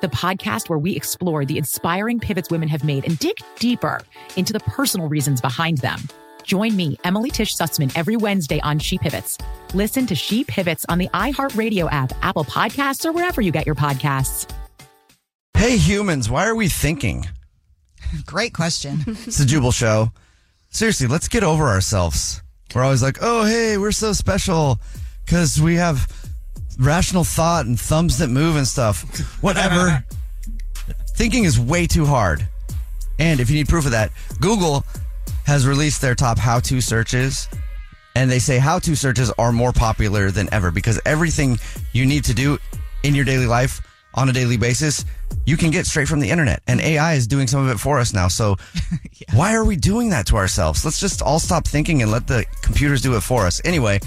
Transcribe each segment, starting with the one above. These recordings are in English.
the podcast where we explore the inspiring pivots women have made and dig deeper into the personal reasons behind them. Join me, Emily Tish Sussman, every Wednesday on She Pivots. Listen to She Pivots on the iHeartRadio app, Apple Podcasts, or wherever you get your podcasts. Hey, humans, why are we thinking? Great question. It's the Jubal Show. Seriously, let's get over ourselves. We're always like, oh, hey, we're so special because we have rational thought and thumbs that move and stuff. Whatever. Thinking is way too hard. And if you need proof of that, Google has released their top how to searches. And they say how to searches are more popular than ever because everything you need to do in your daily life on a daily basis, you can get straight from the internet. And AI is doing some of it for us now. So why are we doing that to ourselves? Let's just all stop thinking and let the computers do it for us. Anyway,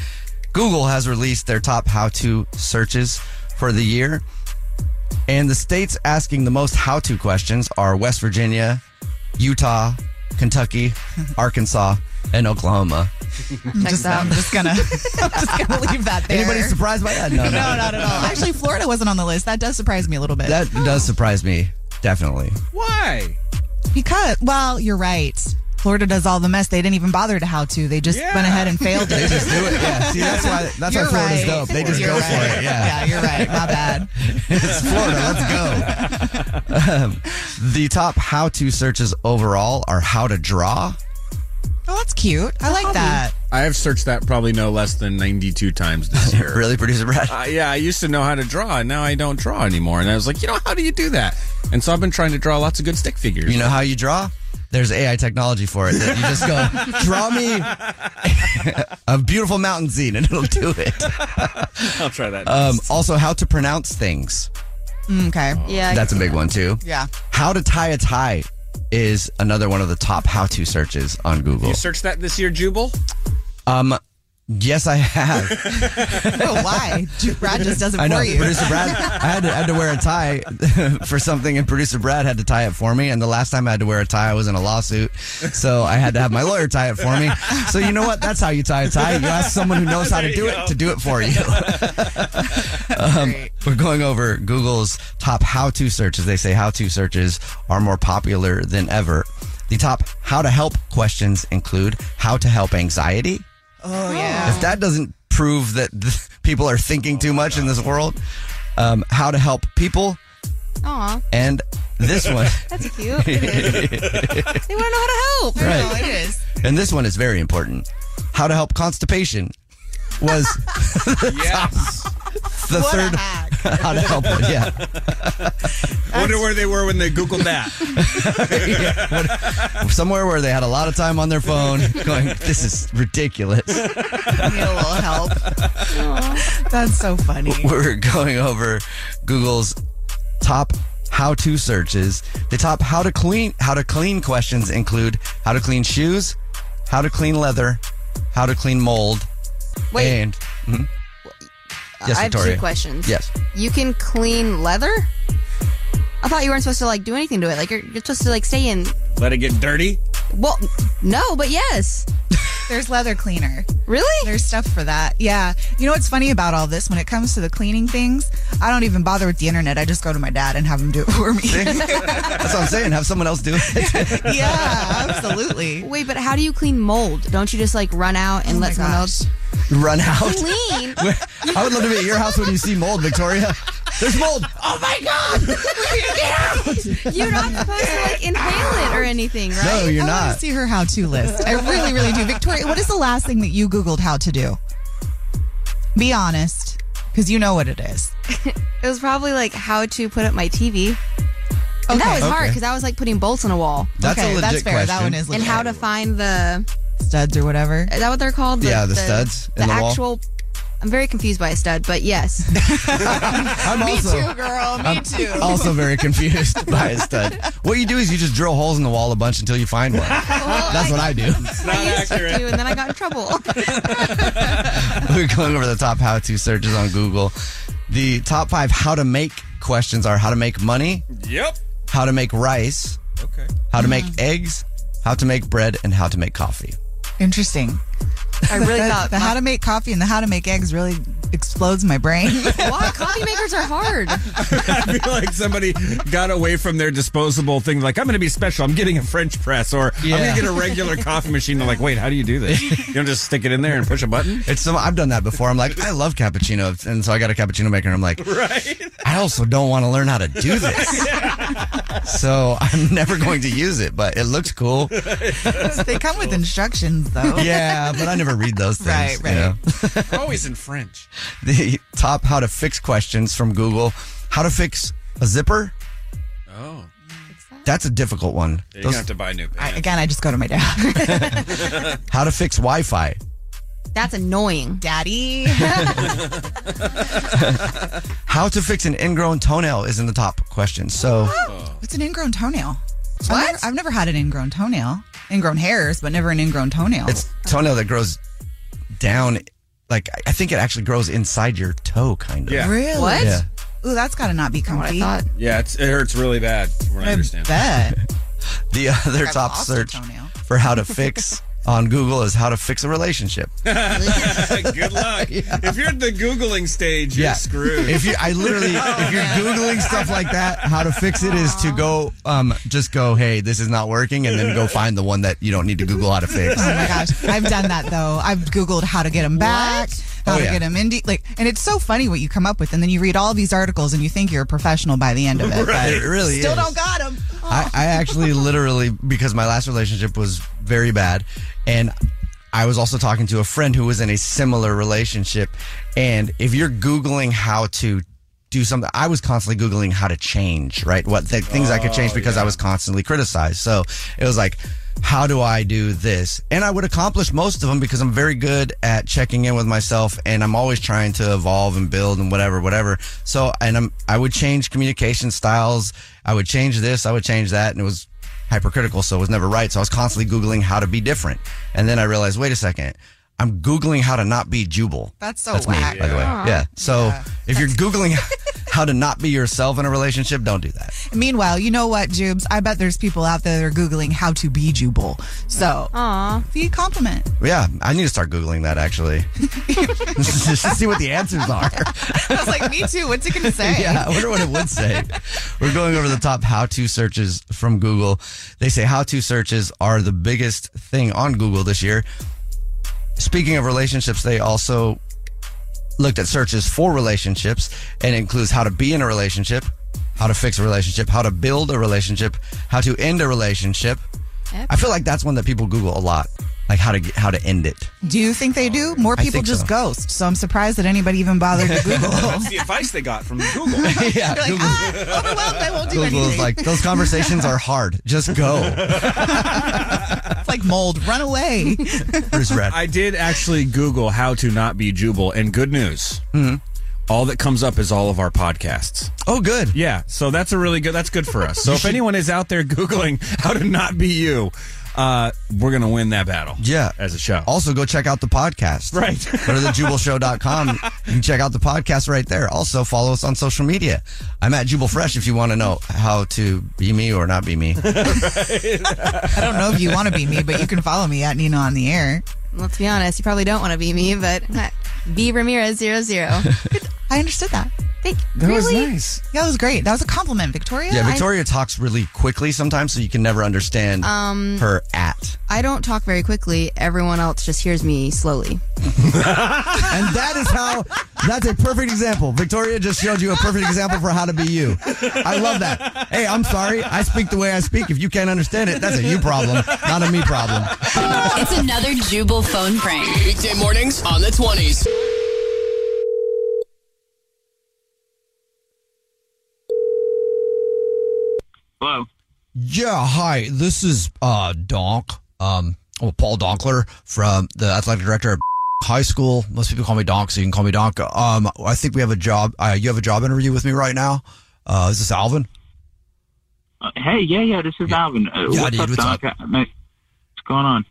Google has released their top how to searches for the year. And the states asking the most how to questions are West Virginia, Utah, Kentucky, Arkansas, and Oklahoma. I'm just, I'm just gonna, I'm just gonna leave that there. Anybody surprised by that? No, No, no. not at all. Actually, Florida wasn't on the list. That does surprise me a little bit. That does surprise me, definitely. Why? because, well, you're right. Florida does all the mess. They didn't even bother to how to. They just Yeah. went ahead and failed They it. just do it. Yeah. See, that's why that's You're why Florida's right. dope. They just You're go right. for it. Yeah. Yeah, you're right. My bad. it's Florida. Let's go. Um, the top how to searches overall are how to draw. Oh, that's cute. I like that. I have searched that probably no less than 92 times this year. Really, producer Brad? Uh, yeah, I used to know how to draw, and now I don't draw anymore. And I was like, you know, how do you do that? And so I've been trying to draw lots of good stick figures. You know how you draw? There's AI technology for it. That you just go, draw me a beautiful mountain scene, and it'll do it. I'll try that. Um, also, how to pronounce things. Mm, Okay. Yeah. That's a big one too. Yeah. How to tie a tie is another one of the top how-to searches on Google. you searched that this year, Jubal? Um, yes, I have. Oh, why? Brad just does it I know. for you. Producer Brad, I had to, I had to wear a tie for something, and producer Brad had to tie it for me. And the last time I had to wear a tie, I was in a lawsuit, so I had to have my lawyer tie it for me. So you know what? That's how you tie a tie. You ask someone who knows how to do it to do it for you. um, we're going over Google's top how-to searches. They say how-to searches are more popular than ever. The top how to help questions include how to help anxiety. Oh, yeah. If that doesn't prove that th- people are thinking too much in this world, um, how to help people, Aw, and this one, that's cute. It is. they want to know how to help. Right. Oh, it is. and this one is very important. How to help constipation was Yes. the What a third hack. how to help it. Yeah. Wonder where they were when they Googled that. Yeah. What- somewhere where they had a lot of time on their phone going, this is ridiculous. Need a little help. That's so funny. We're going over Google's top how to searches. The top how to clean how to clean questions include how to clean shoes, how to clean leather, how to clean mold, Wait, and Mhm. Yes, I have Victoria. two questions. Yes. You can clean leather? I thought you weren't supposed to like do anything to it. Like you're, you're supposed to like stay in. Let it get dirty. Well, no, but yes. There's leather cleaner. Really? There's stuff for that. Yeah. You know what's funny about all this? When it comes to the cleaning things, I don't even bother with the internet. I just go to my dad and have him do it for me. That's what I'm saying. Have someone else do it. yeah, absolutely. Wait, but how do you clean mold? Don't you just like run out and Oh let someone gosh. else Run out. clean? I would love to be at your house when you see mold, Victoria. There's mold. Oh my god! Get out! You're not supposed to like inhale it or anything, right? No, you're I want not. to see her how to list. I really, really do. Victoria, what is the last thing that you Googled how to do? Be honest, because you know what it is. It was probably like how to put up my TV. And that Okay. was hard because I was like putting bolts on a wall. That's okay, a legit that's fair. question. That one is And how to find the studs or whatever. is that what they're called? Yeah, the studs The in the wall. actual I'm very confused by a stud, but yes. I'm also girl. Me too. also very confused by a stud. What you do is you just drill holes in the wall a bunch until you find one. That's what I do. I used to do, and then I got in trouble. We're going over the top how-to searches on Google. The top five how to make questions are how to make money, Yep. how to make rice, Okay. how to make mm-hmm. eggs, how to make bread, and how to make coffee. Interesting. I really The, thought the how to make coffee and the how to make eggs really explodes my brain. Why coffee makers are hard. I feel like somebody got away from their disposable thing. Like, I'm going to be special. I'm getting a French press, or I'm going to get a regular coffee machine. They're like, wait, how do you do this? You don't just stick it in there and push a button? It's some, I've done that before. I'm like, I love cappuccino, and so I got a cappuccino maker. and I'm like, right. I also don't want to learn how to do this, so I'm never going to use it. But it looks cool. they come with instructions though. Yeah, but I never read those things. Right, you know? right. Always in French. The top how to fix questions from Google: How to fix a zipper. Oh. That's a difficult one. You're gonna have to buy new I, pants. again, I just go to my dad. how to fix Wi-Fi. That's annoying. Daddy. How to fix an ingrown toenail is in the top question. So oh, What's an ingrown toenail? I've What? never, I've never had an ingrown toenail. Ingrown hairs, but never an ingrown toenail. it's toenail that grows down. Like I think it actually grows inside your toe, kind of. Yeah. really? What? Yeah. Ooh, that's got to not be What I comfy. thought. Yeah, it's, it hurts really bad, from what I, I understand. bet. The other I've top search toenail. for how to fix on Google is how to fix a relationship. Good luck. If you're at the Googling stage, you're screwed. If you, I literally, if you're googling stuff like that, how to fix it is to go, um, just go, hey, this is not working, and then go find the one that you don't need to Google how to fix. Oh my gosh, I've done that though. I've Googled how to get them back, how Oh, to yeah. get them in, like, and it's so funny what you come up with, and then you read all these articles and you think you're a professional by the end of it. but It really Still is. don't got them. I, I actually literally because my last relationship was very bad and I was also talking to a friend who was in a similar relationship and if you're googling how to do something I was constantly googling how to change right? What the things I could change oh, because I was constantly criticized. So it was like how do I do this? And I would accomplish most of them because I'm very good at checking in with myself and I'm always trying to evolve and build and whatever whatever. So and I'm I would change communication styles. I would change this I would change that and it was hypercritical so it was never right. So I was constantly googling how to be different. And then I realized wait a second I'm googling how to not be Jubal That's so that's whack. me by the way yeah so Yeah. if you're googling how to not be yourself in a relationship don't do that Meanwhile, you know what, Jubes? I bet there's people out there that are Googling how to be Jubal. So, Aw. be a compliment. yeah I need to start googling that actually just to see what the answers are I was like, me too. What's it going to say? yeah, I wonder what it would say. We're going over the top how to searches from Google. They say how to searches are the biggest thing on Google this year. Speaking of relationships, they also looked at searches for relationships and it includes how to be in a relationship, how to fix a relationship, how to build a relationship, how to end a relationship. I feel like that's one that people Google a lot, like how to get, how to end it. Do you think they do? More people just so. ghost. So I'm surprised that anybody even bothered to Google. That's the advice they got from Google. yeah, Like, Google, ah, overwhelmed. I won't do Google anything. is like those conversations are hard. Just go. it's like mold. Run away. Bruce Red. I did actually Google how to not be Jubal, and good news. Hmm. All that comes up is all of our podcasts. Oh, good. Yeah, so that's a really good. That's good for us. So if anyone is out there googling how to not be you, uh, we're gonna win that battle. Yeah. as a show. Also, go check out the podcast. Right. go to thejubalshow.com. You can check out the podcast right there. Also, follow us on social media. I'm at Jubal Fresh if you want to know how to be me or not be me. I don't know if you want to be me, but you can follow me at Nina on the air. Let's be honest, you probably don't want to be me, but B Ramirez zero zero. I understood that. Thank you. That was really? nice. That was great. That was a compliment, Victoria. Yeah, I- Victoria talks really quickly sometimes, so you can never understand Um, her at. I don't talk very quickly. Everyone else just hears me slowly. And that is how, that's a perfect example. Victoria just showed you a perfect example for how to be you. I love that. Hey, I'm sorry. I speak the way I speak. If you can't understand it, that's a you problem, not a me problem. It's another Jubal phone prank. Weekday mornings on the 20s. Hello. Yeah, hi. This is uh Donk. Um well, Paul Donkler from the athletic director at high school. Most people call me Donk, so you can call me Donk. Um I think we have a job uh, you have a job interview with me right now. Uh is this Alvin? Uh, hey, yeah, yeah, this is Alvin. Uh, Yeah, what's dude, up, what's Doc? Uh, What's going on?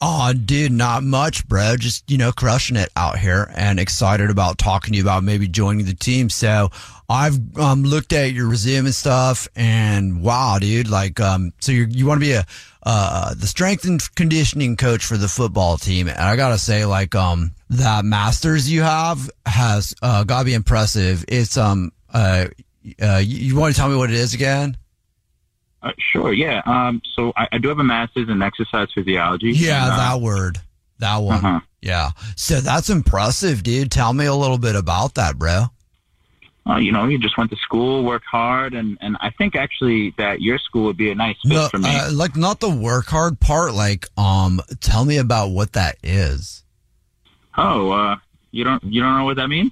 Oh, dude, not much, bro. Just, you know, crushing it out here and excited about talking to you about maybe joining the team. So I've um, looked at your resume and stuff and wow, dude, like, um, so you you want to be a, uh, the strength and conditioning coach for the football team. And I got to say, like, um, that masters you have has, uh, got to be impressive. It's, um, uh, uh, you, you want to tell me what it is again? Uh, sure, yeah. Um, so I, I do have a master's in exercise physiology. Yeah, and, uh, that word. That one. Uh-huh. Yeah. So that's impressive, dude. Tell me a little bit about that, bro. uh, you know, you just went to school, worked hard, and, and I think actually that your school would be a nice fit No, for me. uh, like not the work hard part. Like, um, tell me about what that is. oh, uh, you don't you don't know what that means?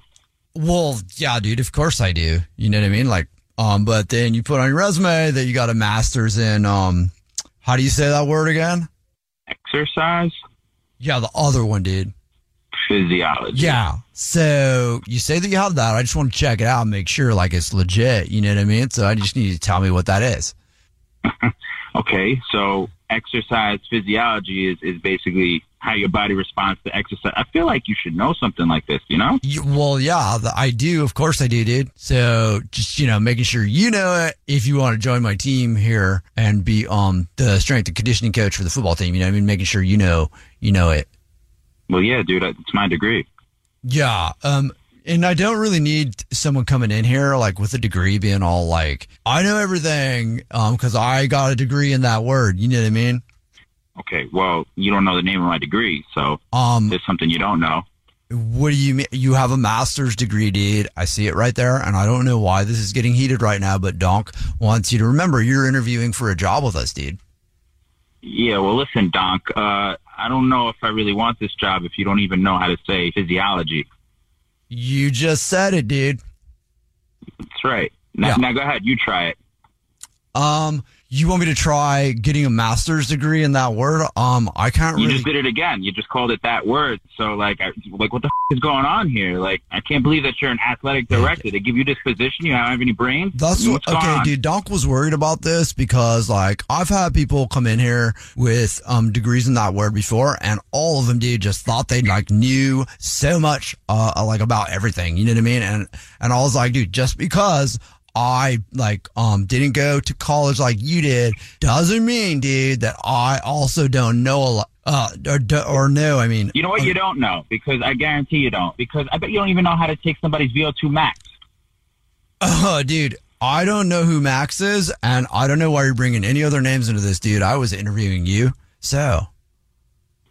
Well, yeah, dude. Of course I do. You know what I mean? Like, um, but then you put on your resume that you got a master's in, um, how do you say that word again? Exercise Yeah, the other one, dude. physiology. Yeah. So you say that you have that. I just want to check it out and make sure like it's legit. You know what I mean? So I just need you to tell me what that is. Okay, so exercise physiology is, is basically how your body responds to exercise. I feel like you should know something like this, you know? You, well, yeah, the, I do. Of course I do, dude. So just, you know, making sure you know it if you want to join my team here and be, um, the strength and conditioning coach for the football team. You know I mean? Making sure you know, you know it. Well, yeah, dude, it's my degree. Yeah. Um, and I don't really need someone coming in here like with a degree being all like, I know everything. Um, cause I got a degree in that word. You know what I mean? Okay, well, you don't know the name of my degree, so Um, there's something you don't know. What do you mean? You have a master's degree, dude. I see it right there. And I don't know why this is getting heated right now, but Donk wants you to remember you're interviewing for a job with us, dude. Yeah, well, listen, Donk, uh, I don't know if I really want this job if you don't even know how to say physiology. You just said it, dude. That's right. Now, Yeah. now go ahead, you try it. Um, you want me to try getting a master's degree in that word? Um, I can't You really. just did it again. You just called it that word. So, like, I, like, what the f- is going on here? Like, I can't believe that you're an athletic director. They give you this position. You don't have any brains. That's what, okay, dude. Donk was worried about this because, like, I've had people come in here with um degrees in that word before, and all of them, dude, just thought they like knew so much, uh, like about everything. You know what I mean? And and I was like, dude, just because I like um didn't go to college like you did doesn't mean, dude, that I also don't know a lot. Uh, or, or no, I mean, You know what? You don't know because I guarantee you don't. Because I bet you don't even know how to take somebody's VO2 max. Oh, dude, I don't know who Max is, and I don't know why you're bringing any other names into this, dude. I was interviewing you, so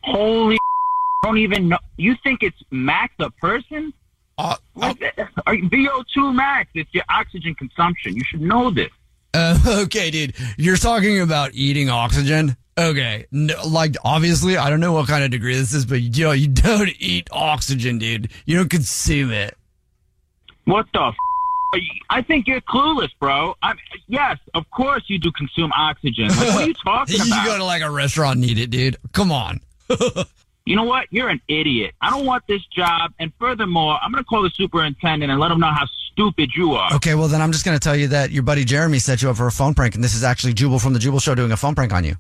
Holy, don't even know. You think it's max a person? Uh, Like, are you- VO2 max. It's your oxygen consumption. You should know this. uh, okay, dude, you're talking about eating oxygen. Okay, no, like obviously, I don't know what kind of degree this is, but you know, you don't eat oxygen, dude. You don't consume it. What the? F- I think you're clueless, bro. I'm, yes, of course you do consume oxygen. Like, what are you talking about? you go to like a restaurant and eat it, dude. Come on. You know what? You're an idiot. I don't want this job. And furthermore, I'm going to call the superintendent and let him know how stupid you are. Okay, well then I'm just gonna tell you that your buddy Jeremy set you up for a phone prank, and this is actually Jubal from the Jubal Show doing a phone prank on you.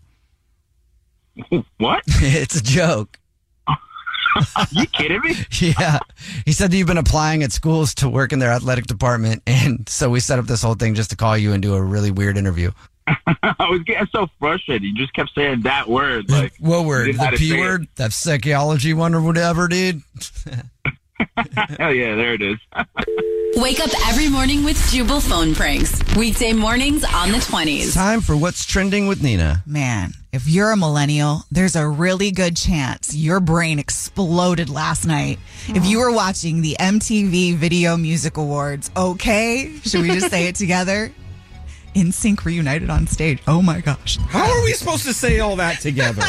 What? it's a joke. Are you kidding me? Yeah. He said that you've been applying at schools to work in their athletic department. And so we set up this whole thing just to call you and do a really weird interview. I was getting so frustrated. You just kept saying that word. Like what word? you didn't know how The P say it. word? That psychology one or whatever, dude. Hell yeah, there it is. Wake up every morning with Jubal phone pranks. Weekday mornings on the 20s. Time for what's trending with Nina. Man, if you're a millennial, there's a really good chance your brain exploded last night. If you were watching the MTV Video Music Awards, okay? Should we just say it together? NSYNC reunited on stage. Oh my gosh. How are we supposed to say all that together?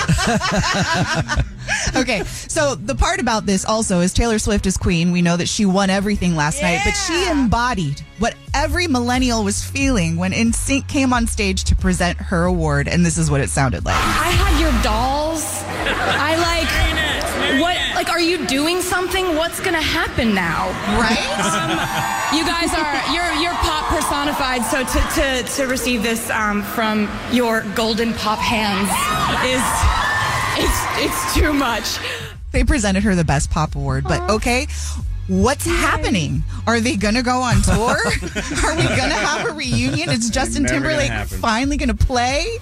okay, so the part about this also is Taylor Swift is queen. We know that she won everything last night, but she embodied what every millennial was feeling when NSYNC came on stage to present her award, and this is what it sounded like. I had your dolls. I like what like are you doing something? What's gonna happen now? Right? Um, you guys are you're you're pop personified, so to to, to receive this um, from your golden pop hands is it's it's too much. They presented her the Best Pop Award, but okay. What's happening? Are they going to go on tour? Are we going to have a reunion? Is Justin Never gonna Timberlake finally going to play?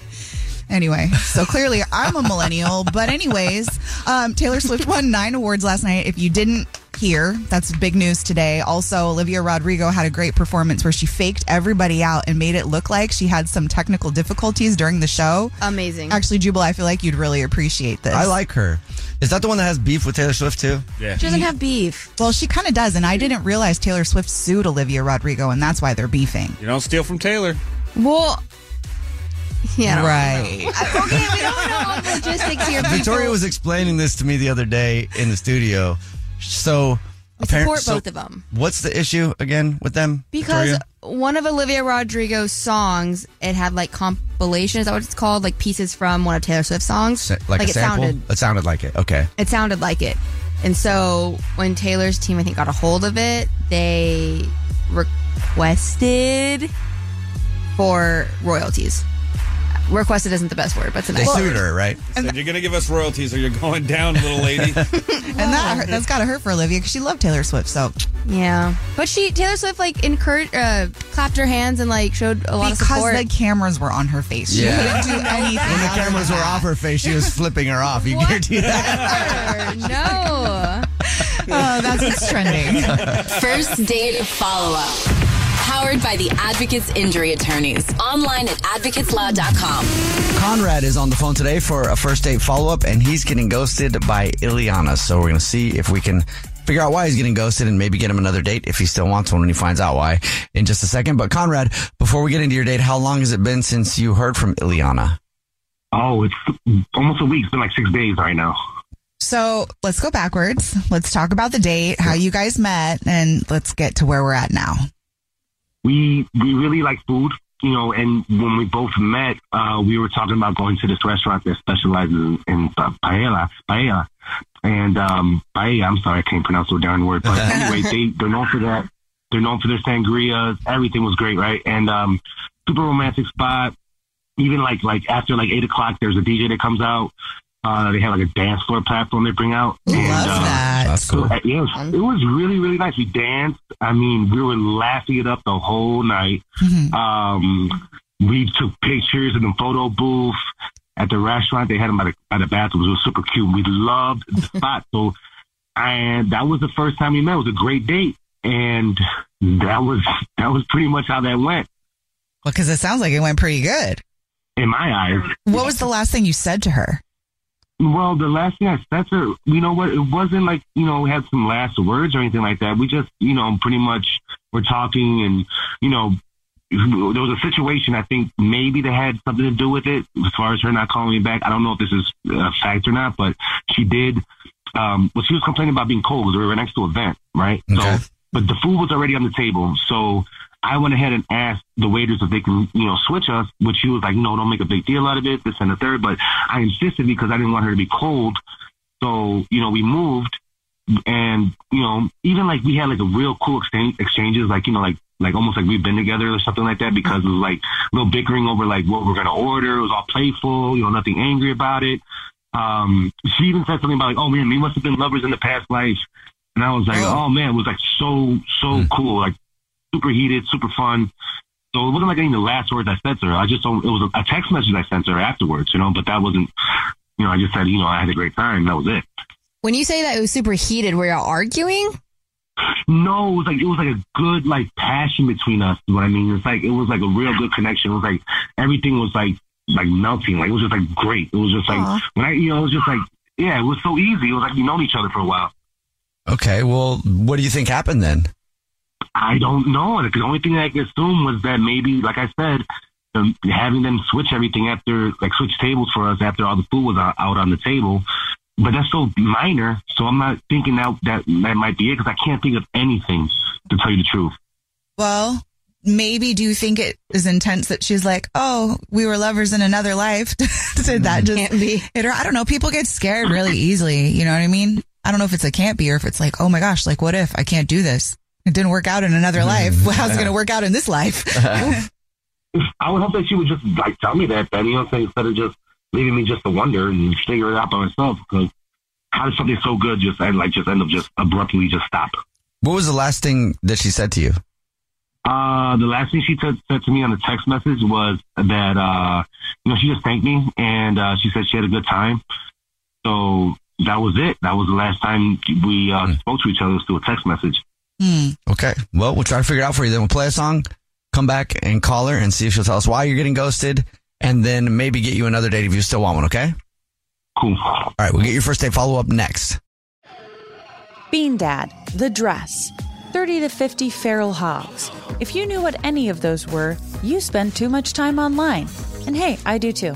Anyway, so clearly I'm a millennial. But, anyways, um, Taylor Swift won nine awards last night. If you didn't hear, that's big news today. Also, Olivia Rodrigo had a great performance where she faked everybody out and made it look like she had some technical difficulties during the show. Amazing. Actually, Jubal, I feel like you'd really appreciate this. I like her. Is that the one that has beef with Taylor Swift too? Yeah. She doesn't have beef. Well, she kind of does, and I didn't realize Taylor Swift sued Olivia Rodrigo, and that's why they're beefing. You don't steal from Taylor. Well, yeah. Right. Uh, okay, we don't know all the logistics here. Victoria people. was explaining this to me the other day in the studio. So, We support so both of them. What's the issue again with them? Because Victoria? one of Olivia Rodrigo's songs, it had like compilation, is that what it's called? Like pieces from one of Taylor Swift's songs. Sa- like, a it sample? sounded It sounded like it. Okay. it sounded like it. And so when Taylor's team I think got a hold of it, they requested for royalties. Requested isn't the best word, but it's a They nice sued word. her, right? Said you're gonna give us royalties or you're going down, little lady. And that hurt, that's got to hurt for Olivia because she loved Taylor Swift. So Yeah, but she Taylor Swift like encouraged, uh, clapped her hands and like showed a lot of because support. the cameras were on her face, she Yeah. couldn't do anything. When the other cameras were that. off her face, she was flipping her off. You guarantee that? no. Oh, that's what's trending. First date follow up. Powered by the Advocates Injury Attorneys. Online at advocateslaw.com. Conrad is on the phone today for a first date follow up, and he's getting ghosted by Ileana. So we're going to see if we can figure out why he's getting ghosted and maybe get him another date if he still wants one when he finds out why in just a second. But Conrad, before we get into your date, how long has it been since you heard from Ileana? Oh, it's almost a week. It's been like six days right now. So let's go backwards. Let's talk about the date, how you guys met, and let's get to where we're at now. We we really like food, you know. And when we both met, uh, we were talking about going to this restaurant that specializes in, in uh, paella, paella, and um, paella. I'm sorry, I can't pronounce the darn word. But anyway, they they're known for that. They're known for their sangrias. Everything was great, right? And um, super romantic spot. Even like like after like eight o'clock, there's a DJ that comes out. Uh, they have like a dance floor platform they bring out. Love and, uh, that. That's cool. Yeah, it was, it was really, really nice. We danced. I mean, we were laughing it up the whole night. Mhm. Um, we took pictures in the photo booth at the restaurant. They had them by the, by the bathrooms. It was super cute. We loved the spot. So, and that was the first time we met. It was a great date. And that was, that was pretty much how that went Well, because it sounds like it went pretty good. in my eyes. What was the last thing you said to her? Well, the last thing I said to her, you know what, it wasn't like, you know, we had some last words or anything like that. We just, you know, pretty much were talking and, you know, there was a situation I think maybe that had something to do with it as far as her not calling me back. I don't know if this is a fact or not, but she did. Um, well, she was complaining about being cold because we were next to a vent, right? Okay. So, but the food was already on the table. So I went ahead and asked the waiters if they can, you know, switch us, which she was like, no, don't make a big deal out of it, this and the third. But I insisted because I didn't want her to be cold. So, you know, we moved and, you know, even like we had like a real cool exchange exchanges, like, you know, like, like almost like we've been together or something like that because it was like a little bickering over like what we're going to order. It was all playful, you know, nothing angry about it. Um, she even said something about like, oh man, we must have been lovers in the past life. And I was like, oh, man, it was like so, so cool. Like super heated, super fun. So it wasn't like any of the last words I said to her. I just don't, it was a, a text message I sent to her afterwards, you know, but that wasn't, you know, I just said, you know, I had a great time. That was it. When you say that it was super heated, were y'all arguing? No, it was like it was like a good like passion between us. You know what I mean? It's like it was like a real good connection. It was like everything was like like melting. Like it was just like great. It was just like Aw. when I you know it was just like yeah, it was so easy. It was like we known each other for a while. Okay, well, what do you think happened then? I don't know. The only thing I could assume was that maybe, like I said, um, having them switch everything after, like switch tables for us after all the food was out, out on the table. But that's so minor. So I'm not thinking that that, that might be it because I can't think of anything to tell you the truth. Well, maybe do you think it is intense that she's like, oh, we were lovers in another life? Did that just can't hit her? I don't know. People get scared really easily. You know what I mean? I don't know if it's a can't be or if it's like, oh my gosh, like what if I can't do this? It didn't work out in another life. Well, how's it going to work out in this life? I would hope that she would just like tell me that, then, you know what I'm saying? Instead of just leaving me just to wonder and figure it out by myself. Because how does something so good just end, like, just end up just abruptly just stop? What was the last thing that she said to you? Uh, the last thing she said, said to me on the text message was that, uh, you know, she just thanked me and, uh, she said she had a good time. So that was it. That was the last time we, uh, spoke to each other was through a text message. Hmm. Okay, well, we'll try to figure it out for you. Then we'll play a song, come back and call her and see if she'll tell us why you're getting ghosted, and then maybe get you another date if you still want one. Okay. Cool. All right, we'll get your first date follow up next. Bean Dad, The Dress, 30 to 50 Feral Hogs. If you knew what any of those were, you spend too much time online. And hey, I do too.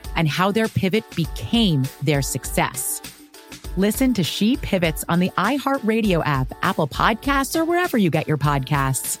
and how their pivot became their success. Listen to She Pivots on the iHeartRadio app, Apple Podcasts, or wherever you get your podcasts.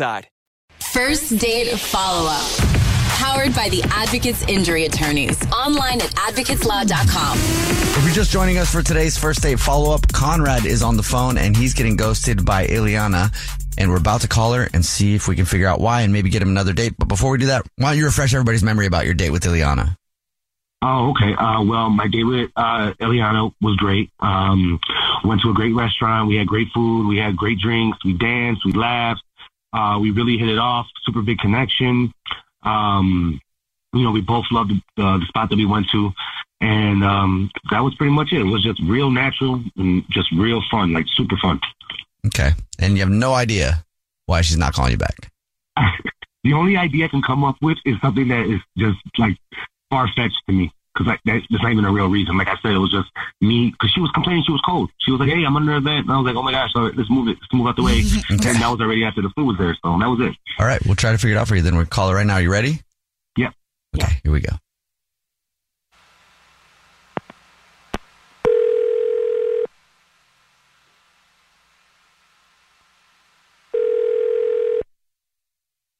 First date follow up. Powered by the Advocates Injury Attorneys. Online at advocateslaw.com. If you're just joining us for today's first date follow up, Conrad is on the phone and he's getting ghosted by Ileana. And we're about to call her and see if we can figure out why and maybe get him another date. But before we do that, why don't you refresh everybody's memory about your date with Ileana? Oh, okay. Uh, well, my date with uh, Eliana was great. Um, went to a great restaurant. We had great food. We had great drinks. We danced. We laughed. Uh, we really hit it off. Super big connection. Um, you know, we both loved the, uh, the spot that we went to. And um, that was pretty much it. It was just real natural and just real fun, like super fun. Okay. And you have no idea why she's not calling you back. the only idea I can come up with is something that is just like far fetched to me. Cause like that, that's not even a real reason. Like I said, it was just me. Cause she was complaining she was cold. She was like, "Hey, I'm under a vent," and I was like, "Oh my gosh, all right, let's move it. Let's move out the way." And that was already after the food was there, so that was it. All right, we'll try to figure it out for you. Then we'll call it right now. You ready? Yep. Okay, here we go.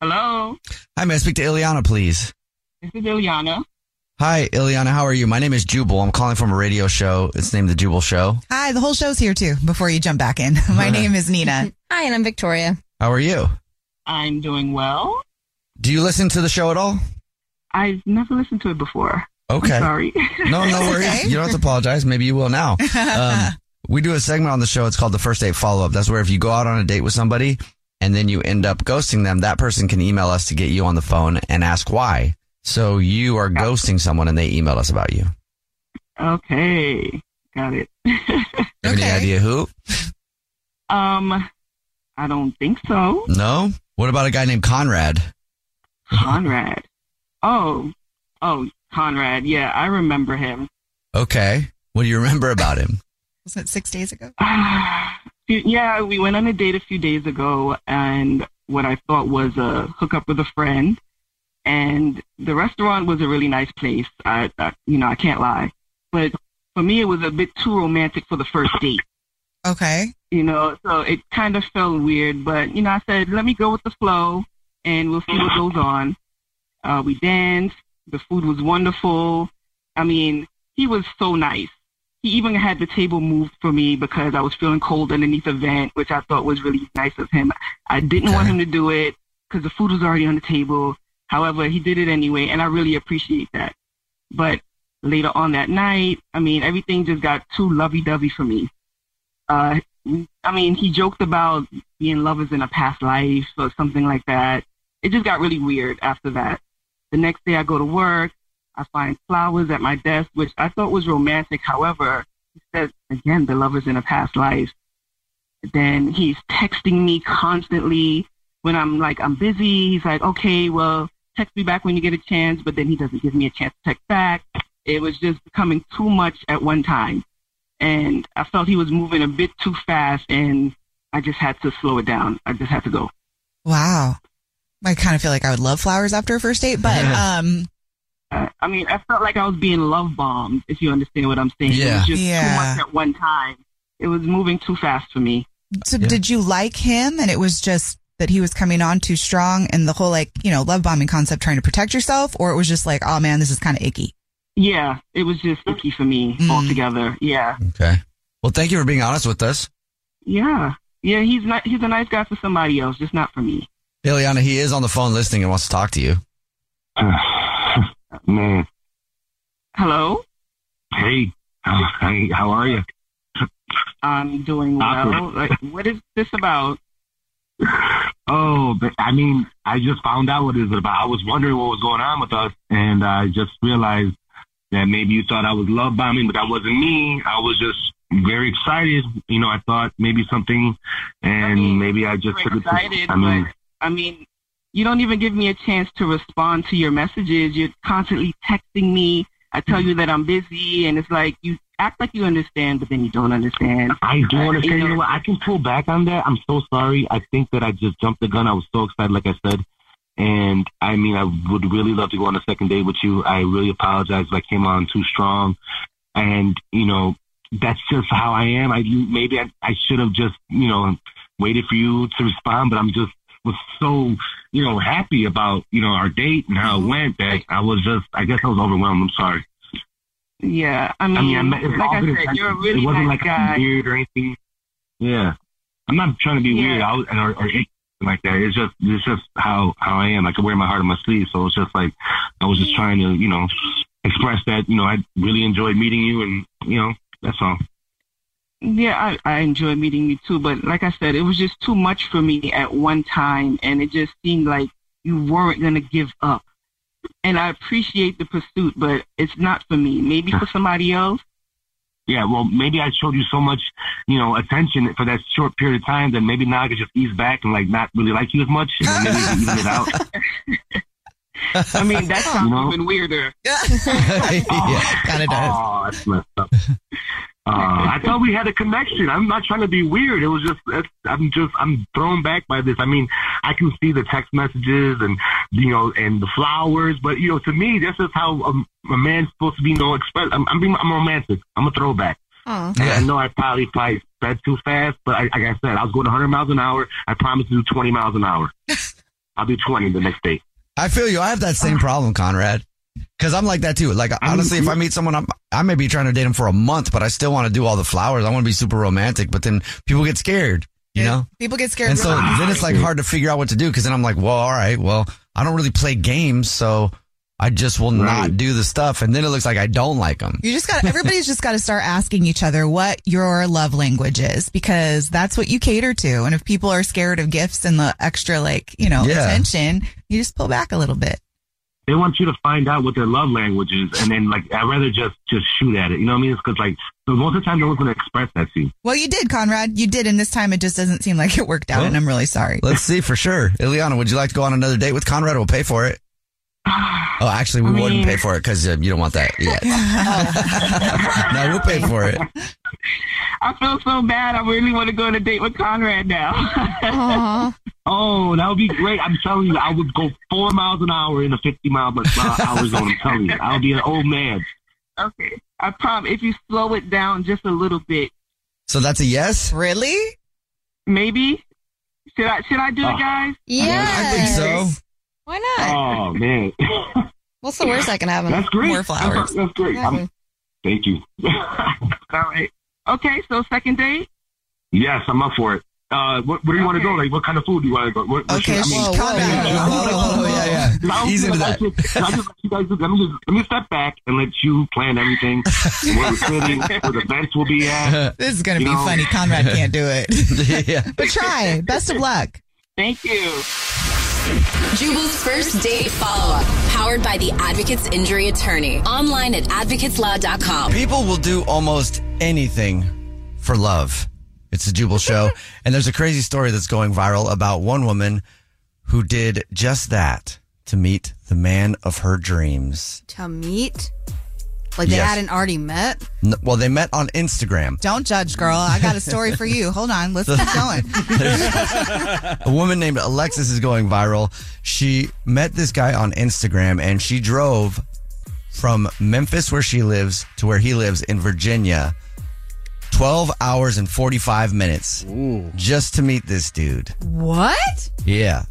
Hello, Hi, may I speak to Ileana, please? this is Ileana. Hi, Ileana. How are you? My name is Jubal. I'm calling from a radio show. It's named The Jubal Show. Hi, the whole show's here too. Before you jump back in, my name is Nina. Hi, and I'm Victoria. How are you? I'm doing well. Do you listen to the show at all? I've never listened to it before. Okay. I'm sorry. No, no worries. You don't have to apologize. Maybe you will now. Um, we do a segment on the show. It's called the first date follow up. That's where if you go out on a date with somebody and then you end up ghosting them, that person can email us to get you on the phone and ask why. So you are ghosting someone and they email us about you. okay, got it. Have Any idea who? Um, I don't think so. No. What about a guy named Conrad? Conrad. Oh, oh, Conrad. Yeah, I remember him. Okay. What do you remember about him? Was it six days ago? Yeah, we went on a date a few days ago, and what I thought was a hookup with a friend. And the restaurant was a really nice place. I, I, you know, I can't lie. But for me, it was a bit too romantic for the first date. Okay. You know, so it kind of felt weird. But you know, I said, let me go with the flow, and we'll see what goes on. Uh, we danced. The food was wonderful. I mean, he was so nice. He even had the table moved for me because I was feeling cold underneath a vent, which I thought was really nice of him. I didn't want him to do it because the food was already on the table. However, he did it anyway, and I really appreciate that. But later on that night, I mean, everything just got too lovey-dovey for me. Uh, I mean, he joked about being lovers in a past life or something like that. It just got really weird after that. The next day I go to work. I find flowers at my desk, which I thought was romantic. However, he says, again, the lovers in a past life. Then he's texting me constantly when I'm like, I'm busy. He's like, okay, well, text me back when you get a chance. But then he doesn't give me a chance to text back. It was just becoming too much at one time. And I felt he was moving a bit too fast and I just had to slow it down. I just had to go. Wow. I kind of feel like I would love flowers after a first date, but um, Uh, I mean, I felt like I was being love bombed, if you understand what I'm saying. It Yeah. was just Yeah. too much at one time. It was moving too fast for me. so did you like him and it was just that he was coming on too strong and the whole like, you know, love bombing concept trying to protect yourself or it was just like, oh man, this is kind of icky. Yeah, it was just icky for me Mm. altogether. Yeah. Okay. Well, thank you for being honest with us. Yeah. Yeah, he's not he's a nice guy for somebody else, just not for me. Ileana, he is on the phone listening and wants to talk to you. Man, Hello? hey, how, hey, how are you? I'm doing well. Awkward. Like what is this about? Oh, but, I mean, I just found out what it was about. I was wondering what was going on with us, and I just realized that maybe you thought I was love bombing, but that wasn't me. I was just very excited. You know, I thought maybe something, and maybe I just took it. excited, To, I mean, but I mean, you don't even give me a chance to respond to your messages. You're constantly texting me. I tell hmm. you that I'm busy, and it's like you act like you understand, but then you don't understand. I do understand. you You know know, what? I can pull back on that. I'm so sorry. I think that I just jumped the gun. I was so excited, like I said. And I mean, I would really love to go on a second date with you. I really apologize if I came on too strong. And, you know, that's just how I am. I maybe I, I should have just, you know, waited for you to respond, but I'm just was so, you know, happy about, you know, our date and how it mm-hmm. went that I was just, I guess I was overwhelmed. I'm sorry. Yeah, I mean, I mean, I met, like I said, you're a really it wasn't nice like guy. weird or anything. Yeah, I'm not trying to be Yeah. weird I was, or, or anything like that. It's just it's just how how I am. I can wear my heart on my sleeve. So it's just like I was just trying to you know express that you know I really enjoyed meeting you and you know that's all. Yeah, I, I enjoy meeting you too, but like I said, it was just too much for me at one time, and it just seemed like you weren't going to give up. And I appreciate the pursuit, but it's not for me. Maybe for somebody else. Yeah, well, maybe I showed you so much, you know, attention for that short period of time that maybe now I could just ease back and like not really like you as much, and then maybe even it out. I mean, that sounds You know? even weirder. yeah, kind of does. Oh, that's messed up. Uh, I thought we had a connection. I'm not trying to be weird. It was just, I'm just, I'm thrown back by this. I mean, I can see the text messages and, you know, and the flowers, but, you know, to me, this is how a, a man's supposed to be, you know, express. I'm, I'm being, I'm romantic. I'm a throwback. Oh. And I know I probably, probably sped too fast, but I, like I said, I was going 100 miles an hour. I promised to do 20 miles an hour. I'll do 20 the next day. I feel you. I have that same problem, Conrad. Because I'm like that too. Like honestly, if I meet someone, I'm, I may be trying to date them for a month, but I still want to do all the flowers. I want to be super romantic, but then people get scared, you know. People get scared. And so really then it's like hard to figure out what to do. Because then I'm like, well, all right, well, I don't really play games, so I just will not do the stuff. And then it looks like I don't like them. You just got everybody's just got to start asking each other what your love language is because that's what you cater to. And if people are scared of gifts and the extra like, you know, Yeah. attention, you just pull back a little bit. They want you to find out what their love language is, and then like I'd rather just just shoot at it. You know what I mean? It's because like so most of the time no one's gonna express that to you. Well, you did, Conrad. You did, and this time it just doesn't seem like it worked out, Well, and I'm really sorry. Let's see for sure. Ileana, would you like to go on another date with Conrad? We'll pay for it. Oh, actually, we I wouldn't mean- pay for it because uh, you don't want that yet. no, we'll pay for it. I feel so bad. I really want to go on a date with Conrad now. Oh, that would be great. I'm telling you, I would go four miles an hour in a 50 mile per hour zone. I'm telling you, I'll be an old man. okay. I promise. If you slow it down just a little bit, So that's a yes? Really? maybe. Should I? Should I do Oh. it, guys? Yeah. I think so. Why not? Oh man, What's the worst that can happen? that's great. More flowers. That's, that's great. I'm- thank you. All right. Okay. So second date. yes, I'm up for it. Uh, what, where do you want to go? Like, what kind of food do you want to go? What, what Okay, should- I mean, whoa, Conrad. Yeah, whoa, whoa, whoa, yeah, yeah. No, He's into that. I just, you guys, let me just let me step back and let you plan everything. where we're sitting, where the events will be at. This is going to You be know- funny. Conrad can't do it. yeah. but try. Best of luck. Thank you. Jubal's first date follow up. Powered by the Advocates Injury Attorney. Online at advocateslaw.com. People will do almost anything for love. It's the Jubal show. and there's a crazy story that's going viral about one woman who did just that to meet the man of her dreams. To meet? Like they Yes. hadn't already met? N- Well, they met on Instagram. Don't judge, girl. I got a story for you. Hold on. Let's keep going. A woman named Alexis is going viral. She met this guy on Instagram and she drove from Memphis, where she lives, to where he lives in Virginia. 12 hours and 45 minutes just to meet this dude. What? Yeah.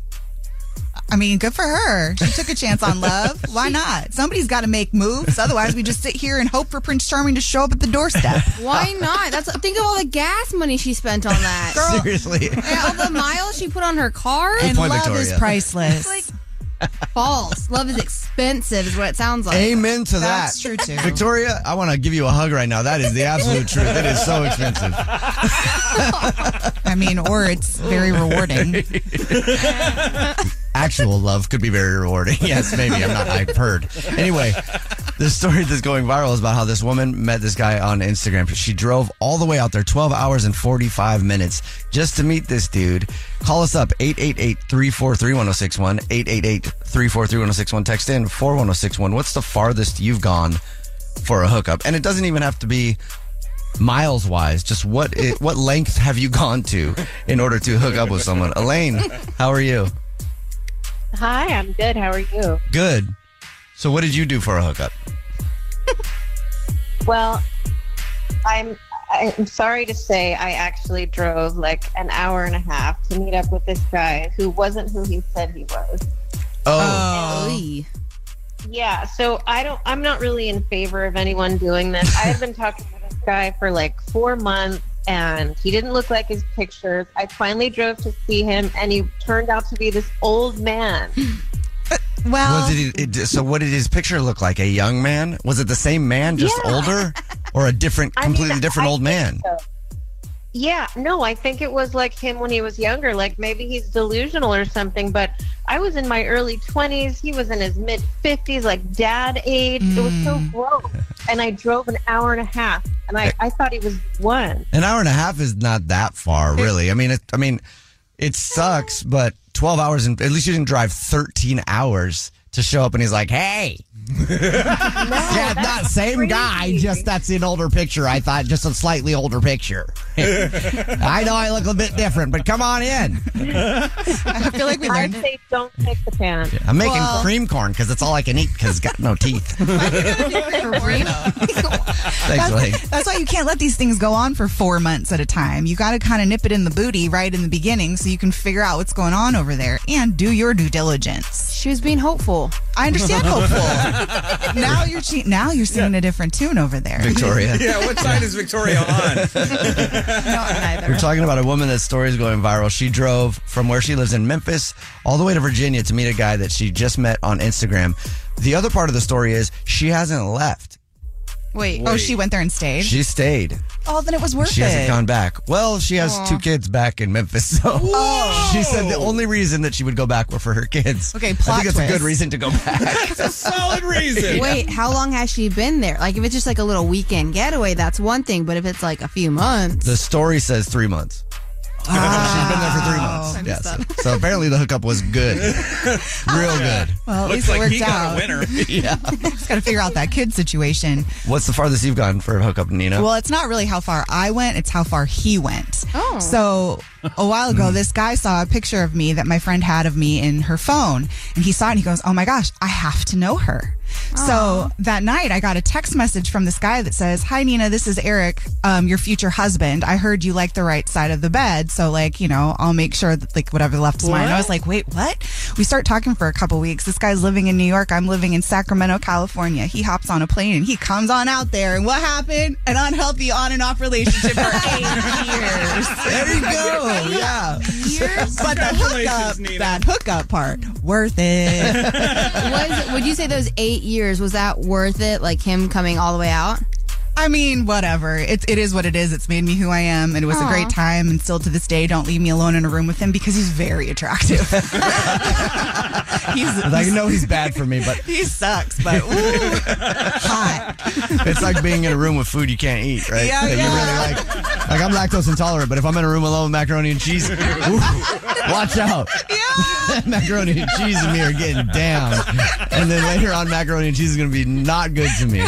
I mean, good for her. She took a chance on love. Why not? Somebody's got to make moves. Otherwise, we just sit here and hope for Prince Charming to show up at the doorstep. Why not? That's think of all the gas money she spent on that. Girl. Seriously. And all the miles she put on her car. and point, love is Victoria. priceless. Like false. Love is expensive, is what it sounds like. Amen to that. That's true, too. Victoria, I want to give you a hug right now. That is the absolute truth. It is so expensive. I mean, or it's very rewarding. Actual love could be very rewarding. Yes, maybe. I'm not, I've heard. Anyway, the story that's going viral is about how this woman met this guy on Instagram. She drove all the way out there, 12 hours and 45 minutes just to meet this dude. Call us up, 888-343-1061, 888-343-1061. Text in 41061. What's the farthest you've gone for a hookup? And it doesn't even have to be miles wise. Just what it, what length have you gone to in order to hook up with someone? Elaine, how are you? Hi, I'm good. How are you? Good. So what did you do for a hookup? Well, I'm I'm sorry to say I actually drove like an hour and a half to meet up with this guy who wasn't who he said he was. Oh. oh. Yeah, so I don't I'm not really in favor of anyone doing this. I have been talking to this guy for like 4 months and he didn't look like his pictures. I finally drove to see him and he turned out to be this old man. Well, Was it, it, so what did his picture look like? A young man? Was it the same man, just Yeah. older, or a different, I mean, completely different I old man? so. Yeah, no, I think it was like him when he was younger. Like maybe he's delusional or something. But I was in my early 20s. He was in his mid 50s, like dad age. It was so Mm. gross. And I drove an hour and a half. and I, I thought he was one. An hour and a half is not that far, really. I mean, it, I mean, it sucks, but 12 hours, and at least you didn't drive 13 hours to show up and he's like, hey. Yeah, not same guy, just that's an older picture. I thought just a slightly older picture. I know I look a bit different, but come on in. I feel like we I'd learned say don't take the pan. I'm making Well- cream corn because it's all I can eat because it's got no teeth. Thanks, Lane. That's, that's why you can't let these things go on for four months at a time. You got to kind of nip it in the booty right in the beginning so you can figure out what's going on over there and do your due diligence. She was being hopeful. I understand hopeful. now you're che- now you're singing a different tune over there. Victoria. Yeah, what side is Victoria on? We're talking about a woman that story is going viral. She drove from where she lives in Memphis all the way to Virginia to meet a guy that she just met on Instagram. The other part of the story is she hasn't left. Wait. Oh, she went there and stayed. She stayed. oh, then it was worth she it. hasn't gone back. Well, she has Aw. two kids back in Memphis, so Oh. she said the only reason that she would go back were for her kids. Okay, I plot think it's a good reason to go back. It's a solid reason. Wait, how long has she been there? Like, if it's just like a little weekend getaway, that's one thing. But if it's like a few months, the story says three months. She's been there for three months. Yes. So apparently the hookup was good, real good. Well, at Looks least it like worked he got out. a winner. yeah. Just got to figure out that kid situation. What's the farthest you've gone for a hookup, Nina? Well, it's not really how far I went, it's how far he went. Oh. So a while ago, hmm. this guy saw a picture of me that my friend had of me in her phone. And he saw it and he goes, Oh my gosh, I have to know her. So that night, I got a text message from this guy that says, Hi, Nina, this is Eric, um, your future husband. I heard you like the right side of the bed. So, like, you know, I'll make sure that, like, whatever left is mine. I was like, Wait, what? We start talking for a couple weeks. This guy's living in New York. I'm living in Sacramento, California. He hops on a plane and he comes on out there. And what happened? An unhealthy on and off relationship for eight years. there you go. Yeah. Years? But the hookup, that hookup part, worth it. was would you say those eight years was that worth it? Like him coming all the way out? I mean, whatever. It's it is what it is. It's made me who I am, and it was a great time. And still to this day, don't leave me alone in a room with him because he's very attractive. he's, I know he's bad for me, but he sucks, but ooh, hot. it's like being in a room with food you can't eat, right? Yeah, that yeah. you really like. Like I'm lactose intolerant, but if I'm in a room alone with macaroni and cheese, ooh, watch out. Yeah. macaroni and cheese and me are getting down, and then later on, macaroni and cheese is going to be not good to me.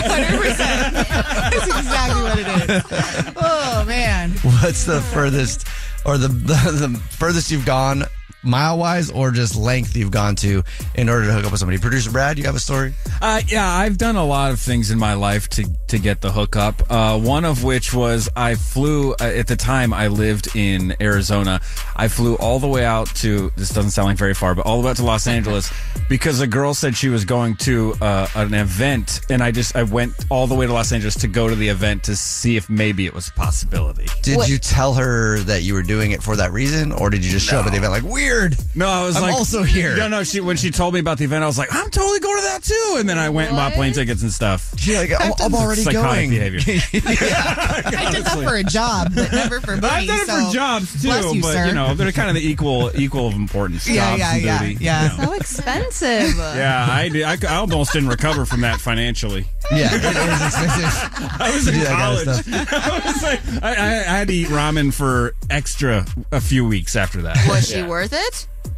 That's exactly what it is. Oh man. What's the furthest, or the the, the furthest you've gone? Mile wise, or just length you've gone to in order to hook up with somebody? Producer Brad, you have a story? Uh, yeah, I've done a lot of things in my life to to get the hookup. Uh, one of which was I flew uh, at the time I lived in Arizona. I flew all the way out to this doesn't sound like very far, but all the way out to Los Angeles because a girl said she was going to uh, an event, and I just I went all the way to Los Angeles to go to the event to see if maybe it was a possibility. Did you tell her that you were doing it for that reason, or did you just show up at the event like weird? No, I was I'm like, also here. No, no. She when she told me about the event, I was like, I'm totally going to that too. And then I went and bought plane tickets and stuff. She's like, I'm, I'm already Psychotic going. behavior. I did that for a job, but never for booty. I've done it so for jobs too, bless you, but sir. you know they're kind of the equal equal of importance. Yeah, jobs yeah, and yeah, booty, yeah. you know. So expensive. Yeah, I did. I, I almost didn't recover from that financially. Yeah, it is expensive. I was in do that kind of college. stuff. I was like, I, I, I had to eat ramen for extra a few weeks after that. Was she Yeah. worth it?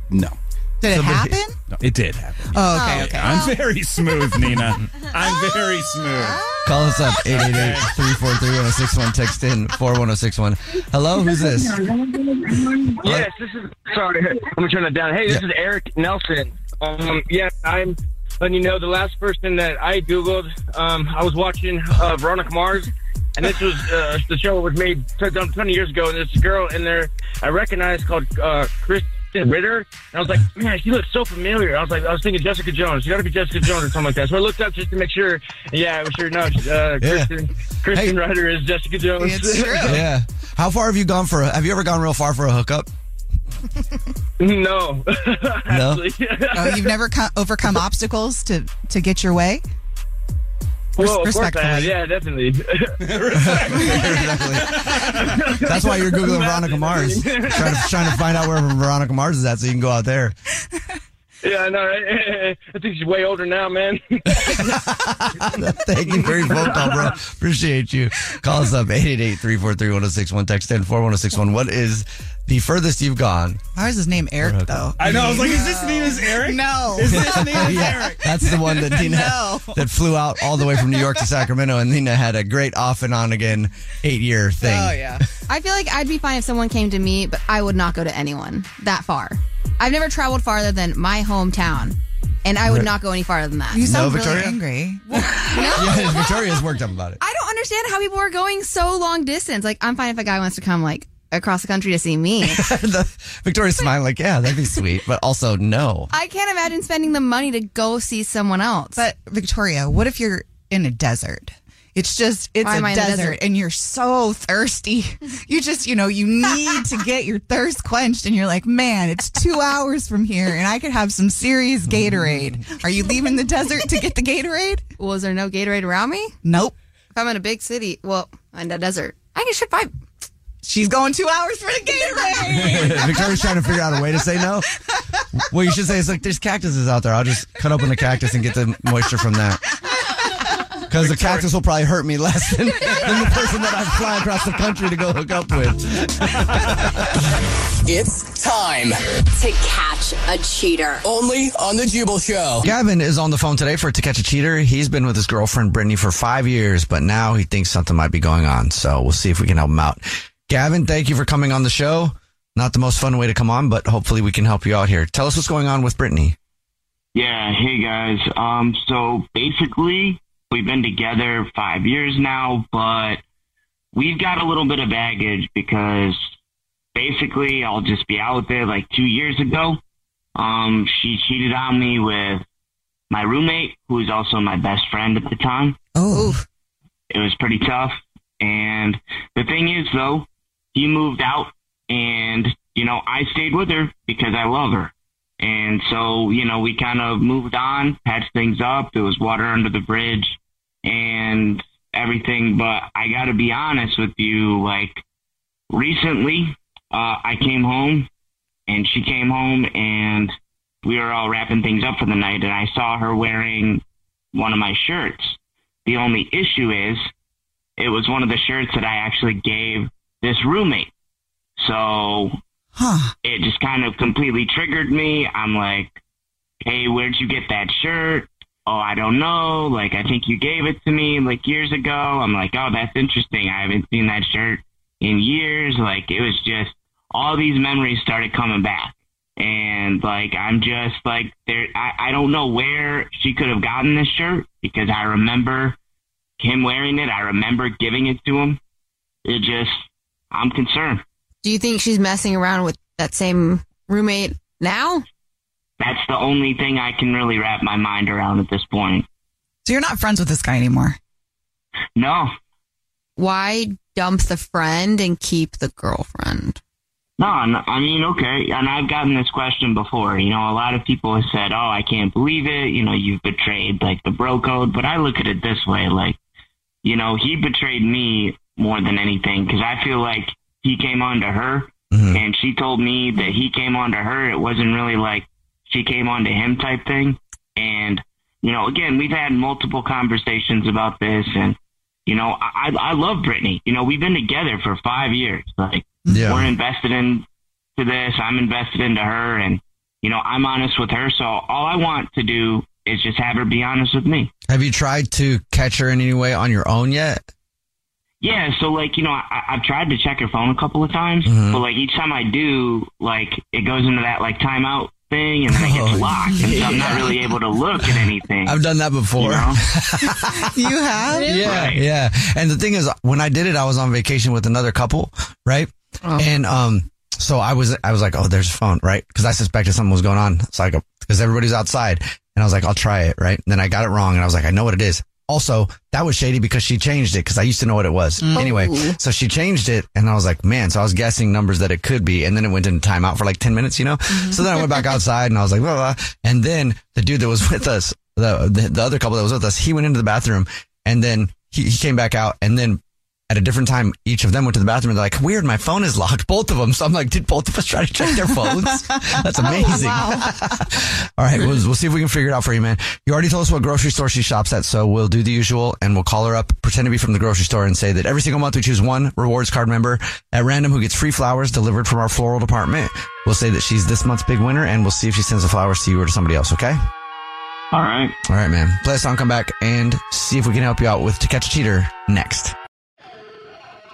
No. Did it happen? No, it did happen. Oh, okay, okay. I'm very smooth, Nina. I'm very smooth. Call us up 888-343-1061. Text in 41061. Hello, who's this? Yes, this is. Sorry, I'm gonna turn that down. Hey, this is Eric Nelson. Um, yeah, I'm letting you know the last person that I googled. Um, I was watching uh, Veronica Mars, and this was uh, the show was made done 20 years ago. And there's this girl in there I recognized called uh, Krysten Ritter, and I was like, man, she looks so familiar. I was like, I was thinking Jessica Jones. She got to be Jessica Jones or something like that. So I looked up just to make sure. Yeah, I was sure no, uh, Yeah. Krysten Krysten Ritter is Jessica Jones. Yeah. How far have you gone for? A, have you ever gone real far for a hookup? no. No. Oh, you've never co- overcome obstacles to to get your way. Well, of course I have. Yeah, definitely. That's why you're googling Veronica Mars, trying to trying to find out where Veronica Mars is at, so you can go out there. Yeah, I know. Right? Eh? I think she's way older now, man. Thank you for your phone call, bro. Appreciate you. Call us up 888-343-1061. Text 104161. What is the furthest you've gone? Why is his name Eric though? I know. I was like, is this name is Eric? No. Is this name is Yeah, Eric? that's the one that Tina No. that flew out all the way from New York to Sacramento, and Tina had a great off and on again eight year oh, thing. Oh yeah. I feel like I'd be fine if someone came to me, but I would not go to anyone that far. I've never traveled farther than my hometown, and I would Right. not go any farther than that. You sound No, really Victoria? angry. Yeah, Victoria's worked up about it. I don't understand how people are going so long distance. Like, I'm fine if a guy wants to come like across the country to see me. the, Victoria's smiling like, yeah, that'd be sweet, but also no. I can't imagine spending the money to go see someone else. But Victoria, what if you're in a desert? It's just it's Why a am I in a desert, desert? and you're so thirsty. You just you know you need to get your thirst quenched, and you're like, man, it's two hours from here, and I could have some serious Gatorade. Are you leaving the desert to get the Gatorade? Was there no Gatorade around me? Nope. If I'm in a big city, well, in a desert, I can ship five. She's going two hours for the Gatorade. Victoria's trying to figure out a way to say no. What you should say is like, there's cactuses out there. I'll just cut open the cactus and get the moisture from that. Because the cactus will probably hurt me less than, than the person that I fly across the country to go hook up with. It's time To catch a cheater. only on the Jubal Show. Gavin is on the phone today for To Catch a Cheater. He's been with his girlfriend Brittany for five years, but now he thinks something might be going on. So we'll see if we can help him out. Gavin, thank you for coming on the show. Not the most fun way to come on, but hopefully we can help you out here. Tell us what's going on with Brittany. Yeah, hey guys. Um, so basically, we've been together five years now, but we've got a little bit of baggage because basically, I'll just be out there. Like two years ago, um, she cheated on me with my roommate, who was also my best friend at the time. Oh, It was pretty tough. And the thing is, though, he moved out, and you know, I stayed with her because I love her. And so, you know, we kind of moved on, patched things up. There was water under the bridge and everything. But I got to be honest with you, like, recently, uh, I came home and she came home and we were all wrapping things up for the night. And I saw her wearing one of my shirts. The only issue is it was one of the shirts that I actually gave this roommate. So it just kind of completely triggered me. I'm like, hey, where'd you get that shirt? Oh, I don't know. Like, I think you gave it to me like years ago. I'm like, oh, that's interesting. I haven't seen that shirt in years. Like, it was just all these memories started coming back. And like, I'm just like, there, I, I don't know where she could have gotten this shirt because I remember him wearing it. I remember giving it to him. It just, I'm concerned. Do you think she's messing around with that same roommate now? That's the only thing I can really wrap my mind around at this point. so you're not friends with this guy anymore? No, Why dump the friend and keep the girlfriend? no, no, I mean, okay. And I've gotten this question before. You know, a lot of people have said, oh, I can't believe it. You know, you've betrayed like the bro code. But I look at it this way like, you know, he betrayed me more than anything because I feel like he came on to her mm-hmm. and she told me that he came on to her. It wasn't really like she came on to him type thing. And, you know, again, we've had multiple conversations about this and, you know, I, I love Brittany. You know, we've been together for five years. Like, Yeah. we're invested in to this. I'm invested into her, and you know, I'm honest with her. So all I want to do is just have her be honest with me. Have you tried to catch her in any way on your own yet? Yeah. So like, you know, I, I've tried to check her phone a couple of times, Mhm. but like each time I do, like it goes into that like timeout thing, and then it Oh, gets locked, and so I'm not really able to look at anything. I've done that before. You know? You have? Yeah, yeah. And the thing is, when I did it, I was on vacation with another couple, right? And um, so I was, I was like, oh, there's a phone, right? Because I suspected something was going on. So I go, because everybody's outside, and I was like, I'll try it, right? And then I got it wrong, and I was like, I know what it is. Also, that was shady because she changed it because I used to know what it was. Mm. Anyway, so she changed it, and I was like, man. So I was guessing numbers that it could be, and then it went into timeout for like ten minutes, you know. So then I went back outside, and I was like, blah, blah. and then the dude that was with us, the, the the other couple that was with us, he went into the bathroom, and then he, he came back out, and then at a different time, each of them went to the bathroom and they're like, weird, my phone is locked. Both of them. So I'm like, did both of us try to check their phones? That's amazing. Oh, All right. We'll, we'll see if we can figure it out for you, man. You already told us what grocery store she shops at. So we'll do the usual and we'll call her up, pretend to be from the grocery store and say that every single month we choose one rewards card member at random who gets free flowers delivered from our floral department. We'll say that she's this month's big winner and we'll see if she sends the flowers to you or to somebody else. Okay. All right. All right, man. Play a song, come back and see if we can help you out with To Catch a Cheater next.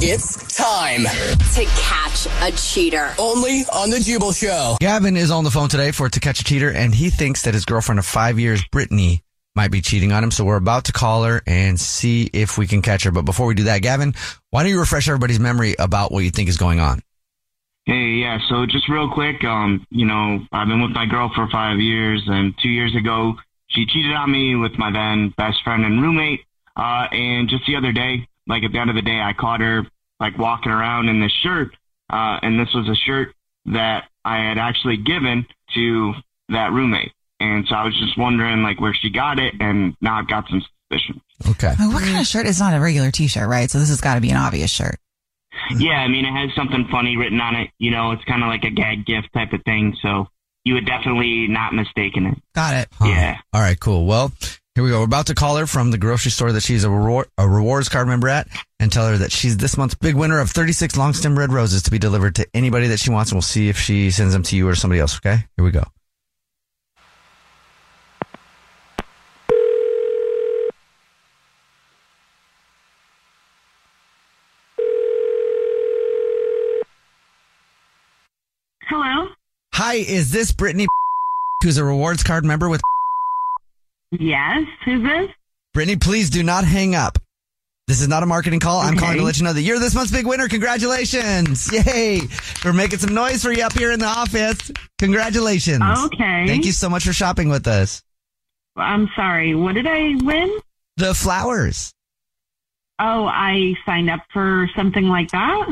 It's time To catch a cheater. only on the Jubal Show. Gavin is on the phone today for To Catch a Cheater, and he thinks that his girlfriend of five years, Brittany, might be cheating on him. So we're about to call her and see if we can catch her. But before we do that, Gavin, why don't you refresh everybody's memory about what you think is going on? Hey, yeah. So just real quick, um, you know, I've been with my girl for five years, and two years ago, she cheated on me with my then best friend and roommate. Uh, and just the other day, like at the end of the day, I caught her like walking around in this shirt, uh, and this was a shirt that I had actually given to that roommate. And so I was just wondering like where she got it, and now I've got some suspicion. Okay. What kind of shirt? It's not a regular T-shirt, right? So this has got to be an obvious shirt. Yeah, I mean, it has something funny written on it. You know, it's kind of like a gag gift type of thing. So you would definitely not mistaken it. Got it. Yeah. All right, cool. Well, here we go. We're about to call her from the grocery store that she's a, reward, a rewards card member at and tell her that she's this month's big winner of 36 long stem red roses to be delivered to anybody that she wants. And we'll see if she sends them to you or somebody else. Okay. Here we go. Hello? Hi, is this Brittany who's a rewards card member with Yes. Who's this? Brittany, please do not hang up. This is not a marketing call. I'm calling to let you know that you're this month's big winner. Congratulations. Yay. We're making some noise for you up here in the office. Congratulations. Okay. Thank you so much for shopping with us. I'm sorry. What did I win? The flowers. Oh, I signed up for something like that?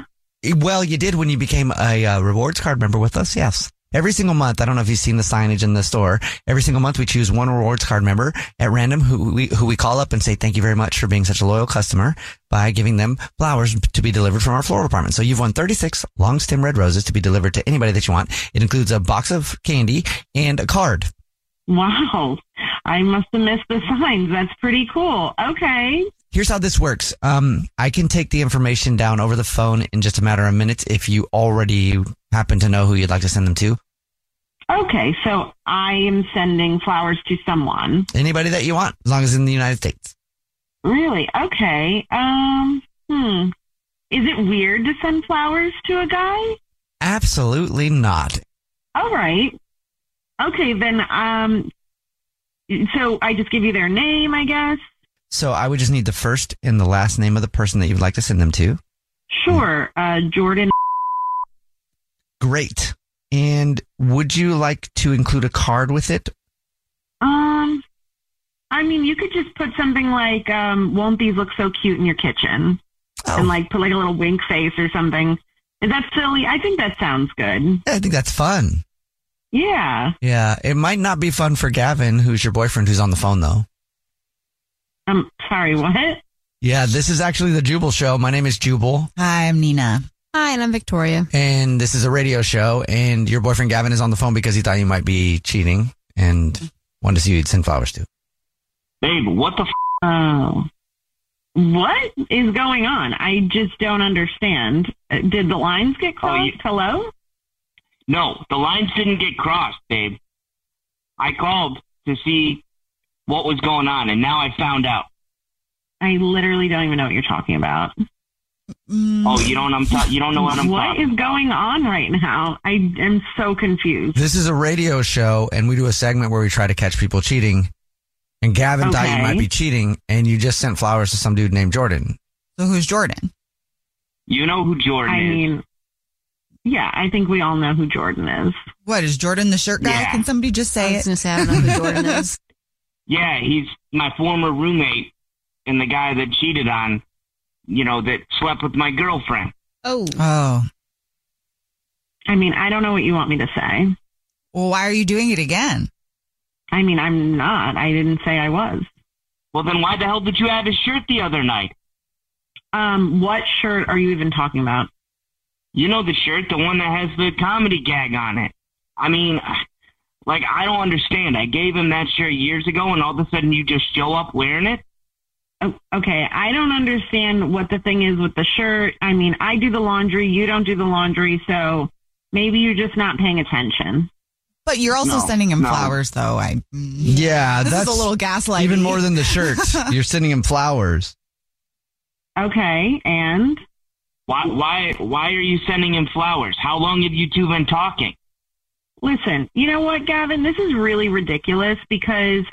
Well, you did when you became a uh, rewards card member with us. Yes. Every single month, I don't know if you've seen the signage in the store. Every single month, we choose one rewards card member at random who we, who we call up and say, thank you very much for being such a loyal customer by giving them flowers to be delivered from our floral department. So you've won 36 long stem red roses to be delivered to anybody that you want. It includes a box of candy and a card. Wow. I must have missed the signs. That's pretty cool. Okay. Here's how this works. Um, I can take the information down over the phone in just a matter of minutes if you already happen to know who you'd like to send them to. Okay. So I am sending flowers to someone. Anybody that you want, as long as in the United States. Really? Okay. Um, hmm. Is it weird to send flowers to a guy? Absolutely not. All right. Okay, then, um, so I just give you their name, I guess. So I would just need the first and the last name of the person that you'd like to send them to. Sure. Uh, Jordan. Great. And would you like to include a card with it? Um, I mean, you could just put something like, um, won't these look so cute in your kitchen? And like put like a little wink face or something. Is that silly? I think that sounds good. I think that's fun. Yeah. Yeah. It might not be fun for Gavin, who's your boyfriend, who's on the phone though. I'm sorry, what? Yeah, this is actually the Jubal Show. My name is Jubal. Hi, I'm Nina. Hi, and I'm Victoria. And this is a radio show. And your boyfriend Gavin is on the phone because he thought you might be cheating and wanted to see who you'd send flowers to. Babe, what the f- Oh. What is going on? I just don't understand. Uh, Did the lines get crossed? Hello? No, the lines didn't get crossed, babe. I called to see what was going on, and now I found out. I literally don't even know what you're talking about. Mm. Oh, you don't. I'm. Ta- you don't know what I'm What talking. is going on right now? I am so confused. This is a radio show, and we do a segment where we try to catch people cheating. And Gavin thought you Okay. might be cheating, and you just sent flowers to some dude named Jordan. So who's Jordan? You know who Jordan is I is. mean, yeah, I think we all know who Jordan is. What is Jordan the shirt guy? Yeah. Can somebody just say it? gonna say I don't know who Jordan is. Yeah, he's my former roommate and the guy that cheated on, you know, that slept with my girlfriend. Oh. Oh. I mean, I don't know what you want me to say. Well, why are you doing it again? I mean, I'm not. I didn't say I was. Well, then why the hell did you have his shirt the other night? Um, what shirt are you even talking about? You know the shirt, the one that has the comedy gag on it. I mean, like, I don't understand. I gave him that shirt years ago, and all of a sudden you just show up wearing it? Oh, okay, I don't understand what the thing is with the shirt. I mean, I do the laundry, you don't do the laundry, so maybe you're just not paying attention. But you're also No, sending him no. flowers, though. I mm. Yeah, This is that's a little gaslighting. Even more than the shirt. You're sending him flowers. Okay, and Why, why, why are you sending him flowers? How long have you two been talking? listen, you know what, Gavin? This is really ridiculous because,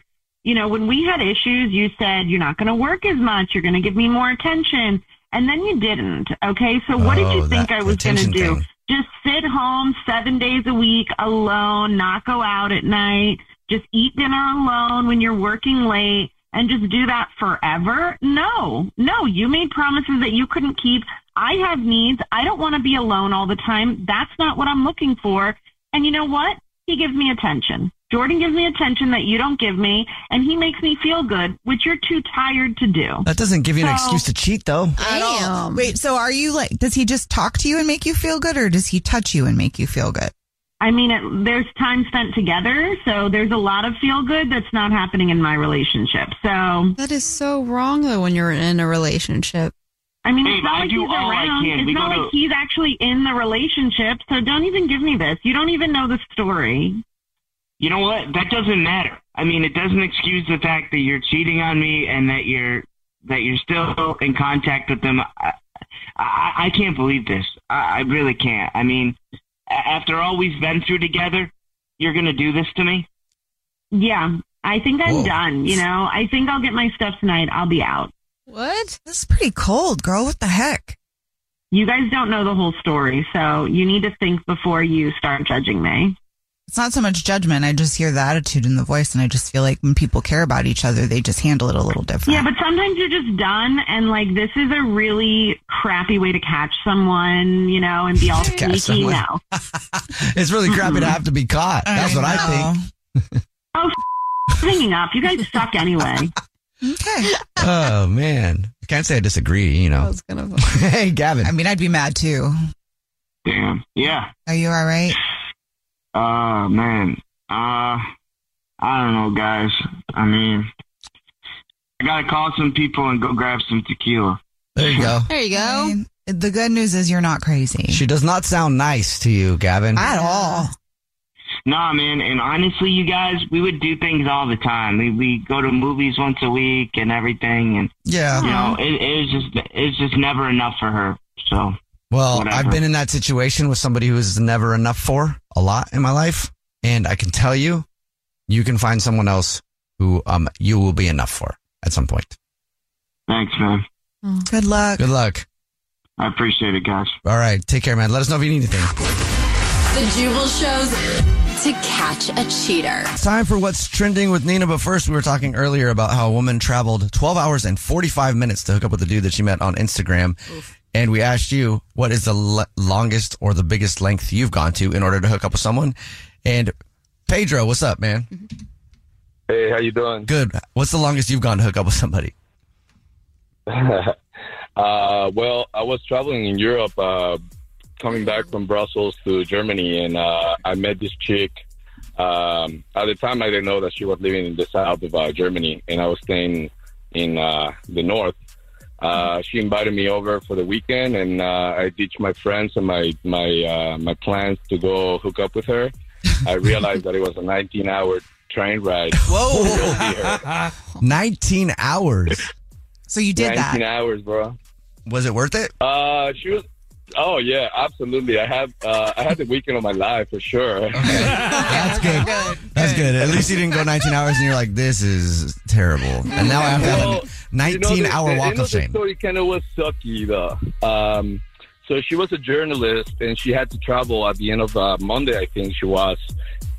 you know, when we had issues, you said you're not going to work as much, you're going to give me more attention, and then you didn't. Okay, so what did Oh, you think I was going to do? thing. Just sit home seven days a week alone, not go out at night, just eat dinner alone when you're working late, and just do that forever? No, no, you made promises that you couldn't keep. I have needs. I don't want to be alone all the time. That's not what I'm looking for. And you know what? He gives me attention. Jordan gives me attention that you don't give me, and he makes me feel good, which you're too tired to do. That doesn't give you an excuse to cheat, though. Damn. Wait, so are you like, does he just talk to you and make you feel good, or does he touch you and make you feel good? I mean, it, there's time spent together, so there's a lot of feel good that's not happening in my relationship. So That is so wrong though when you're in a relationship. I mean, Babe, it's not I like do he's all around. It's We not like to- he's actually in the relationship. So don't even give me this. You don't even know the story. You know what? That doesn't matter. I mean, it doesn't excuse the fact that you're cheating on me and that you're that you're still in contact with them. I, I, I can't believe this. I, I really can't. I mean, after all we've been through together, you're gonna do this to me? Yeah, I think I'm Whoa. done. You know, I think I'll get my stuff tonight. I'll be out. What? This is pretty cold, girl. What the heck? You guys don't know the whole story, so you need to think before you start judging me. It's not so much judgment. I just hear the attitude in the voice, and I just feel like when people care about each other, they just handle it a little different. Yeah, but sometimes you're just done, and like this is a really crappy way to catch someone, you know, and be all sneaky. someone. No. It's really crappy to have to be caught. That's what I think. Oh, f- hanging up. You guys suck anyway. Okay. Oh man, I can't say I disagree. You know. hey, Gavin. I mean, I'd be mad too. Damn. Yeah. Are you all right? Uh, man. Uh, I don't know, guys. I mean, I gotta call some people and go grab some tequila. There you go. There you go. The good news is you're not crazy. She does not sound nice to you, Gavin. At all. Nah, man. And honestly, you guys, we would do things all the time. We we go to movies once a week and everything, and Yeah. you know, it, it was just it's just never enough for her. So Well, Whatever. I've been in that situation with somebody who is never enough for a lot in my life, and I can tell you, you can find someone else who um you will be enough for at some point. thanks, man. Good luck. Good luck. I appreciate it, guys. All right, take care, man. Let us know if you need anything. The Jubal shows to catch a cheater. It's time for what's trending with Nina. But first, we were talking earlier about how a woman traveled 12 hours and 45 minutes to hook up with a dude that she met on Instagram. And we asked you, what is the le- longest or the biggest length you've gone to in order to hook up with someone? And Pedro, what's up, man? Hey, how you doing? Good. What's the longest you've gone to hook up with somebody? uh, well, I was traveling in Europe, uh, coming back from Brussels to Germany, and uh, I met this chick. Um, at the time, I didn't know that she was living in the south of uh, Germany, and I was staying in uh, the north. Uh, she invited me over for the weekend, and uh, I ditched my friends and my my uh, my plans to go hook up with her. I realized that it was a 19-hour train ride. Whoa. 19 hours. So you did 19 that. hours, bro. Was it worth it? Uh, she was. Oh yeah, absolutely. I have. Uh, I had the weekend of my life for sure. That's good. That's good. At least you didn't go 19 hours and you're like, this is terrible. And now I have to have Well, a 19 you know, the- hour the walk end of the shame. story kind of was sucky though. Um, so she was a journalist and she had to travel at the end of uh, Monday, I think she was.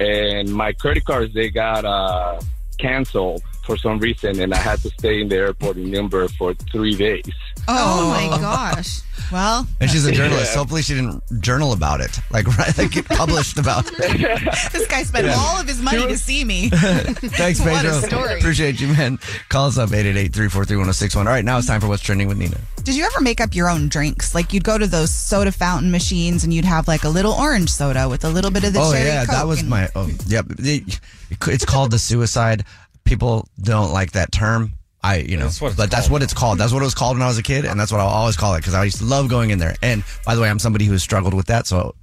And my credit cards they got uh, canceled for some reason, and I had to stay in the airport in Nuremberg for three days. Oh, my oh. gosh. Well, And she's a journalist. Yeah. Hopefully, she didn't journal about it. Like, right, like get published about it. this guy spent Yeah. all of his money to see me. Thanks, What Pedro. a story. Appreciate you, man. Call us up 888-343-1061. All right, now it's time for what's trending with Nina. Did you ever make up your own drinks? Like you'd go to those soda fountain machines and you'd have like a little orange soda with a little bit of the oh cherry yeah, that was and- my. Oh, yep. It- it's called the suicide. People don't like that term. I, you know, but that's what it's called. That's what it was called when I was a kid, and that's what I'll always call it because I used to love going in there. And by the way, I'm somebody who has struggled with that, so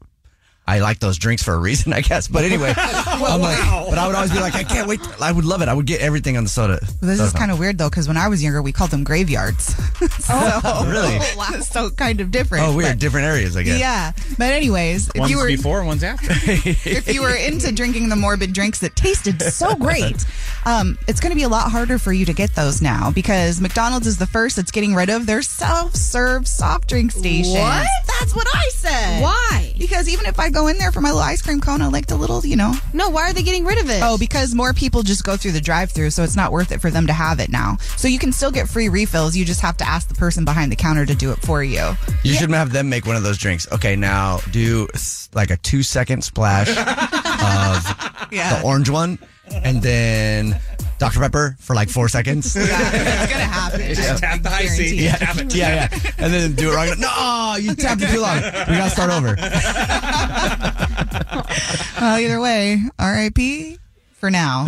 I like those drinks for a reason, I guess. But anyway, I'm like, but I would always be like, I can't wait. I would love it. I would get everything on the soda. This is kind of weird though, because when I was younger, we called them graveyards. so, Really? So kind of different. Oh, weird. but- Different areas, I guess. Yeah, but anyways, if One's you were before, one's after. if you were into drinking the morbid drinks that tasted so great, um, it's going to be a lot harder for you to get those now because McDonald's is the first that's getting rid of their self-serve soft drink station. What? That's what I said. Why? Because even if I go in there for my little ice cream cone, I like the little, you know. No, why are they getting rid of it? Oh, because more people just go through the drive-through, so it's not worth it for them to have it now. So you can still get free refills. You just have to ask the person behind the counter to do it for you. You should have them make one of those drinks. Okay, now do like a two second splash of Yeah. the orange one, and then Dr Pepper for like four seconds. Yeah, it's gonna happen. Yeah. Tap the Hi-C. Yeah, yeah, yeah, and then do it wrong. No, you tapped it too long. We gotta start over. Well, either way, R.I.P. for now.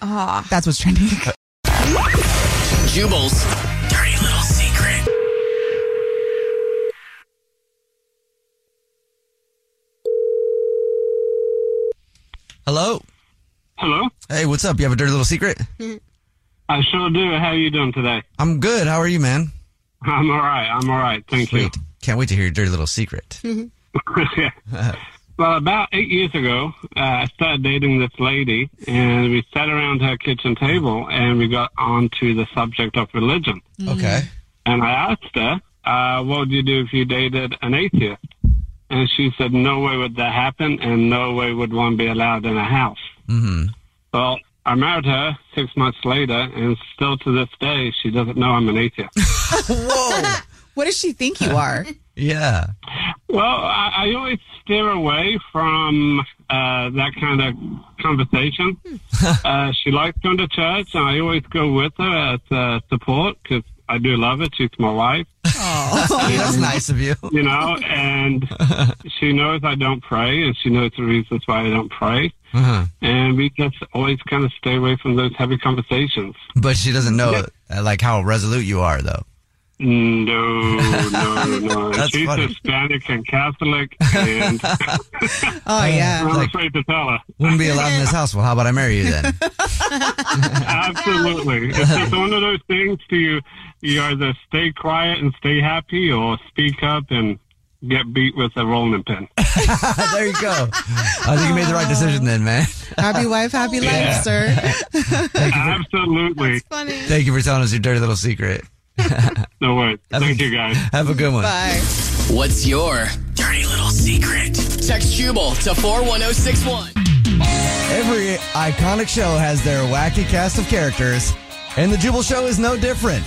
Ah. That's what's trending. Jubal's dirty little secret. Hello. Hello. Hey, what's up? You have a dirty little secret? I sure do. How are you doing today? I'm good. How are you, man? I'm all right. I'm all right. Thank Sweet. Can't wait to hear your dirty little secret. you. well, about eight years ago, uh, I started dating this lady, and we sat around her kitchen table, and we got onto the subject of religion. Okay. And I asked her, uh, "What would you do if you dated an atheist?" And she said, no way would that happen, and no way would one be allowed in a house. Mm-hmm. Well, I married her six months later, and still to this day, she doesn't know I'm an atheist. Whoa. What does she think you are? Yeah. Well, I, I always steer away from uh, that kind of conversation. uh, she likes going to church, and I always go with her as uh, support because I do love it. She's my wife. Oh, that's nice of you. You know, and she knows I don't pray, and she knows the reasons why I don't pray. Uh-huh. And we just always kind of stay away from those heavy conversations. But she doesn't know uh, like how resolute you are, though. No, no, no. That's She's funny. Hispanic and Catholic, and Oh yeah. I'm Like- afraid to tell her. Wouldn't be allowed in this house. Well, how about I marry you then? Absolutely. It's just one of those things to you, you either stay quiet and stay happy or speak up and get beat with a rolling pin. there you go. I think you made the right decision then, man. Happy wife, happy Yeah. life, sir. Absolutely. Funny. Thank you for telling us your dirty little secret. No worries. Thank you, guys. Have a good one. Bye. What's your dirty little secret? Text Jubal to 41061. Every iconic show has their wacky cast of characters, and the Jubal Show is no different.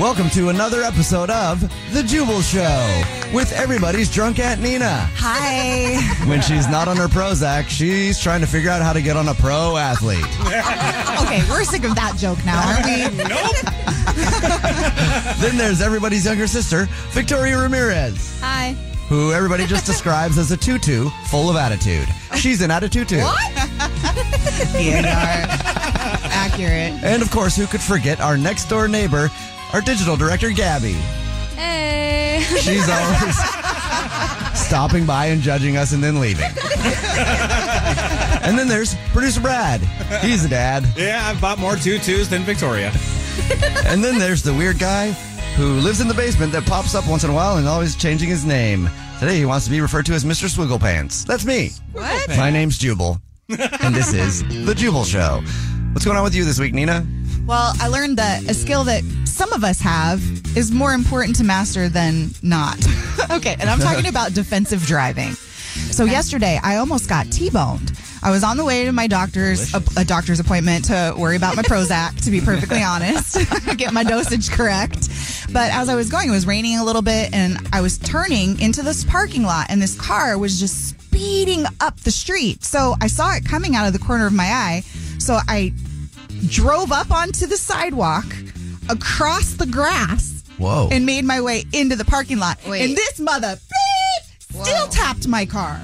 Welcome to another episode of The Jubal Show with everybody's drunk Aunt Nina. Hi. When she's not on her Prozac, she's trying to figure out how to get on a pro athlete. okay, we're sick of that joke now, aren't we? then there's everybody's younger sister, Victoria Ramirez, Hi. who everybody just describes as a tutu full of attitude. She's an attitude too. yeah, you are. Accurate. And of course, who could forget our next door neighbor, our digital director, Gabby. Hey. She's always stopping by and judging us and then leaving. and then there's producer Brad. He's a dad. Yeah, I've bought more tutus than Victoria. And then there's the weird guy who lives in the basement that pops up once in a while and always changing his name. Today he wants to be referred to as Mr. Swigglepants. That's me. What? My name's Jubal. And this is The Jubal Show. What's going on with you this week, Nina? Well, I learned that a skill that some of us have is more important to master than not. okay, and I'm talking about defensive driving. So yesterday, I almost got T-boned. I was on the way to my doctor's a, a doctor's appointment to worry about my Prozac. To be perfectly honest, get my dosage correct. But as I was going, it was raining a little bit, and I was turning into this parking lot, and this car was just speeding up the street. So I saw it coming out of the corner of my eye. So I drove up onto the sidewalk, across the grass, Whoa. and made my way into the parking lot. Wait. And this mother beep still tapped my car.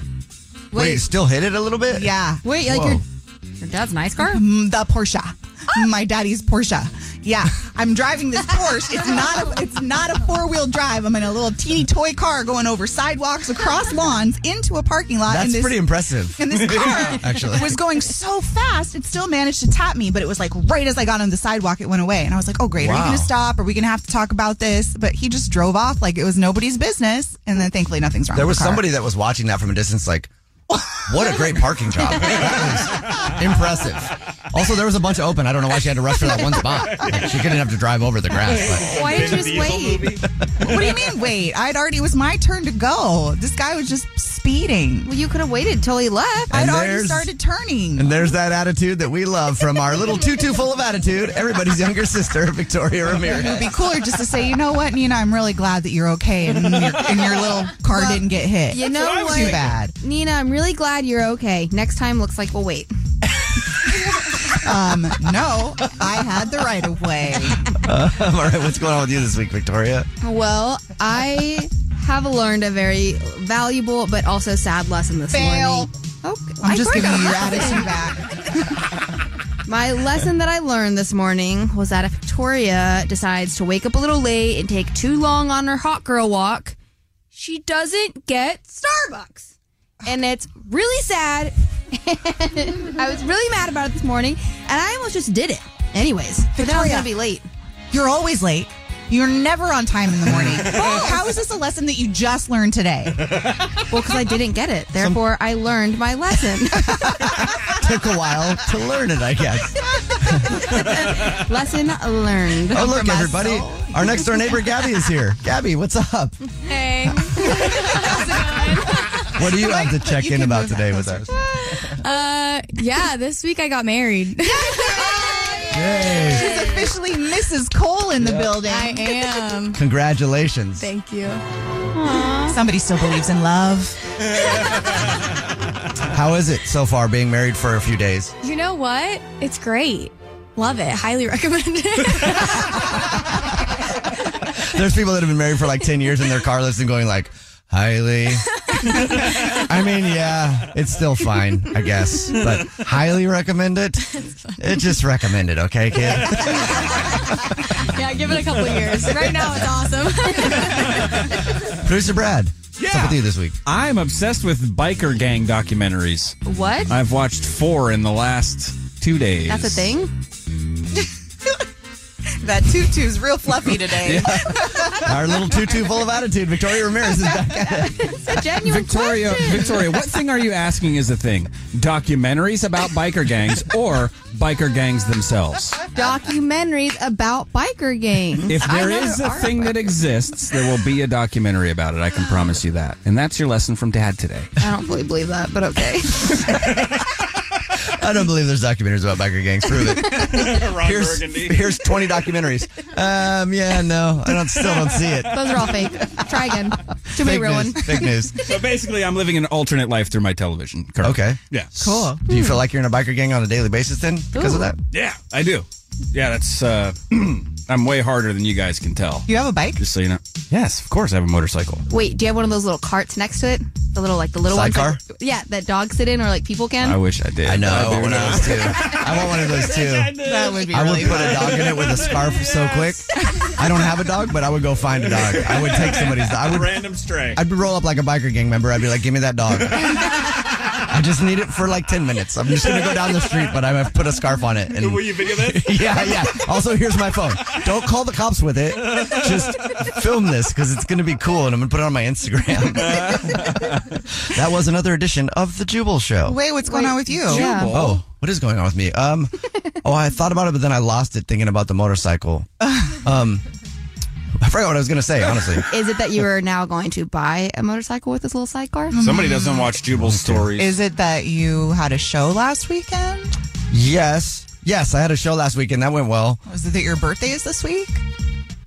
Wait, still hit it a little bit? Yeah. Wait, like Whoa. your your dad's nice car? Mm, The Porsche. My daddy's Porsche. Yeah, I'm driving this Porsche. It's not a, it's not a four wheel drive. I'm in a little teeny toy car going over sidewalks, across lawns, into a parking lot. That's and this, pretty impressive. And this car Actually. was going so fast, it still managed to tap me. But it was like right as I got on the sidewalk, it went away. And I was like, "Oh, great! Are you going to stop? Are we going to have to talk about this?" But he just drove off like it was nobody's business. And then thankfully, nothing's wrong. There with was the somebody that was watching that from a distance, like, what a great parking job. That was impressive. Also, there was a bunch of open. I don't know why she had to rush for that one spot. Like, she couldn't have to drive over the grass. But Why did you just wait? what do you mean wait? I'd already it was my turn to go. This guy was just speeding. Well, you could have waited till he left. I'd already started turning. And there's that attitude that we love from our little tutu full of attitude, everybody's younger sister, Victoria Ramirez. It would be cooler just to say, you know what, Nina, I'm really glad that you're okay and your, and your little car didn't get hit. You know what? Too bad. Nina, I'm really glad you're okay. Next time looks like we'll wait. Um, no, I had the right of way. Uh, all right, what's going on with you this week, Victoria? Well, I have learned a very valuable but also sad lesson this Fail. morning. Okay. I'm I just giving you your attitude back. My lesson that I learned this morning was that if Victoria decides to wake up a little late and take too long on her hot girl walk, she doesn't get Starbucks. And it's really sad. I was really mad about it this morning, and I almost just did it. Anyways, but now I was Victoria. gonna be late. You're always late. You're never on time in the morning. how is this a lesson that you just learned today? Well, because I didn't get it. Therefore, I learned my lesson. Took a while to learn it, I guess. lesson learned. Oh, look, everybody. Our next door neighbor, Gabby, is here. Gabby, what's up? Hey. How's it going? What do you have to check in about today with us? Uh, yeah, this week I got married. Yay. She's officially Mrs. Cole in the building. I am. Congratulations. Thank you. Somebody still believes in love. How is it so far being married for a few days? You know what? It's great. Love it. Highly recommend it. There's people that have been married for like 10 years in their car listening going like, highly. I mean, yeah, it's still fine, I guess, but highly recommend it. It just recommend it, okay, kid? yeah, give it a couple years. Right now, it's awesome. Producer Brad, what's up with you this week? I'm obsessed with biker gang documentaries. What? I've watched four in the last two days. That's a thing? That tutu's real fluffy today. Our little tutu full of attitude, Victoria Ramirez is back at it. It's a genuine Victoria, question. Victoria, what thing are you asking is a thing? Documentaries about biker gangs or biker gangs themselves? Documentaries about biker gangs. If I there know is there a thing that exists, there will be a documentary about it. I can promise you that. And that's your lesson from Dad today. I don't fully believe that, but okay. I don't believe there's documentaries about biker gangs. Prove it. Ron here's, Burgundy. here's 20 documentaries. Um, yeah, no, I don't. Still don't see it. Those are all fake. Try again. Too many Fake real news. ones. Fake news. So basically, I'm living an alternate life through my television. currently. Okay. Yeah. Cool. Do you feel like you're in a biker gang on a daily basis then because of that? Yeah, I do. Yeah, that's. uh I'm way harder than you guys can tell. You have a bike? Just so you know. Yes, of course, I have a motorcycle. Wait, do you have one of those little carts next to it? The little, like the little Sidecar? ones. Like, yeah, that dogs sit in or like people can. I wish I did. I know. I want one of those too. I want one of those too. That would be I would really put a dog in it with a scarf so quick. I don't have a dog, but I would go find a dog. I would take somebody's dog. I would, Random stray. I'd be roll up like a biker gang member. I'd be like, give me that dog. I just need it for like 10 minutes. I'm just going to go down the street, but I'm going to put a scarf on it. And Will you video this? yeah, yeah. Also, here's my phone. Don't call the cops with it. Just film this because it's going to be cool and I'm going to put it on my Instagram. that was another edition of The Jubal Show. Wait, what's going on with you? Yeah. Oh, what is going on with me? Um, oh, I thought about it, but then I lost it thinking about the motorcycle. Um, I forgot what I was going to say, honestly. Is it that you are now going to buy a motorcycle with this little sidecar? Somebody doesn't watch Jubal stories. Is it that you had a show last weekend? Yes. Yes, I had a show last weekend. that went well. Was it that your birthday is this week?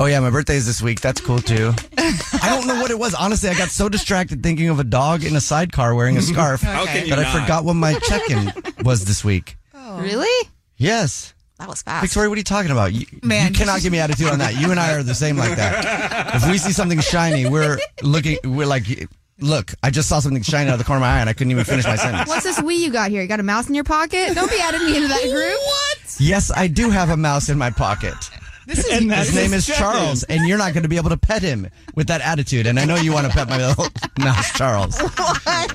Oh, yeah, my birthday is this week. That's cool too. I don't know what it was. Honestly, I got so distracted thinking of a dog in a sidecar wearing a scarf How can you that I not? forgot what my check in was this week. Oh. Really? Yes. That was fast. Victoria, what are you talking about? You, Man. you cannot give me attitude on that. You and I are the same like that. If we see something shiny, we're looking, we're like, look, I just saw something shiny out of the corner of my eye and I couldn't even finish my sentence. What's this we you got here? You got a mouse in your pocket? Don't be adding me into that group. What? Yes, I do have a mouse in my pocket. This is And that's His name is his Charles, and you're not going to be able to pet him with that attitude. And I know you want to pet my little mouse, Charles.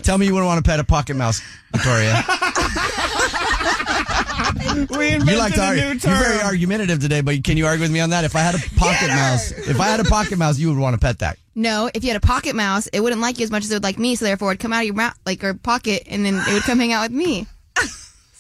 Tell me you wouldn't want to pet a pocket mouse, Victoria. we You like to a argue. new You're very argumentative today, but can you argue with me on that? If I had a pocket mouse, if I had a pocket mouse, you would want to pet that. No, if you had a pocket mouse, it wouldn't like you as much as it would like me, so therefore it'd come out of your mouth, like your pocket, and then it would come hang out with me.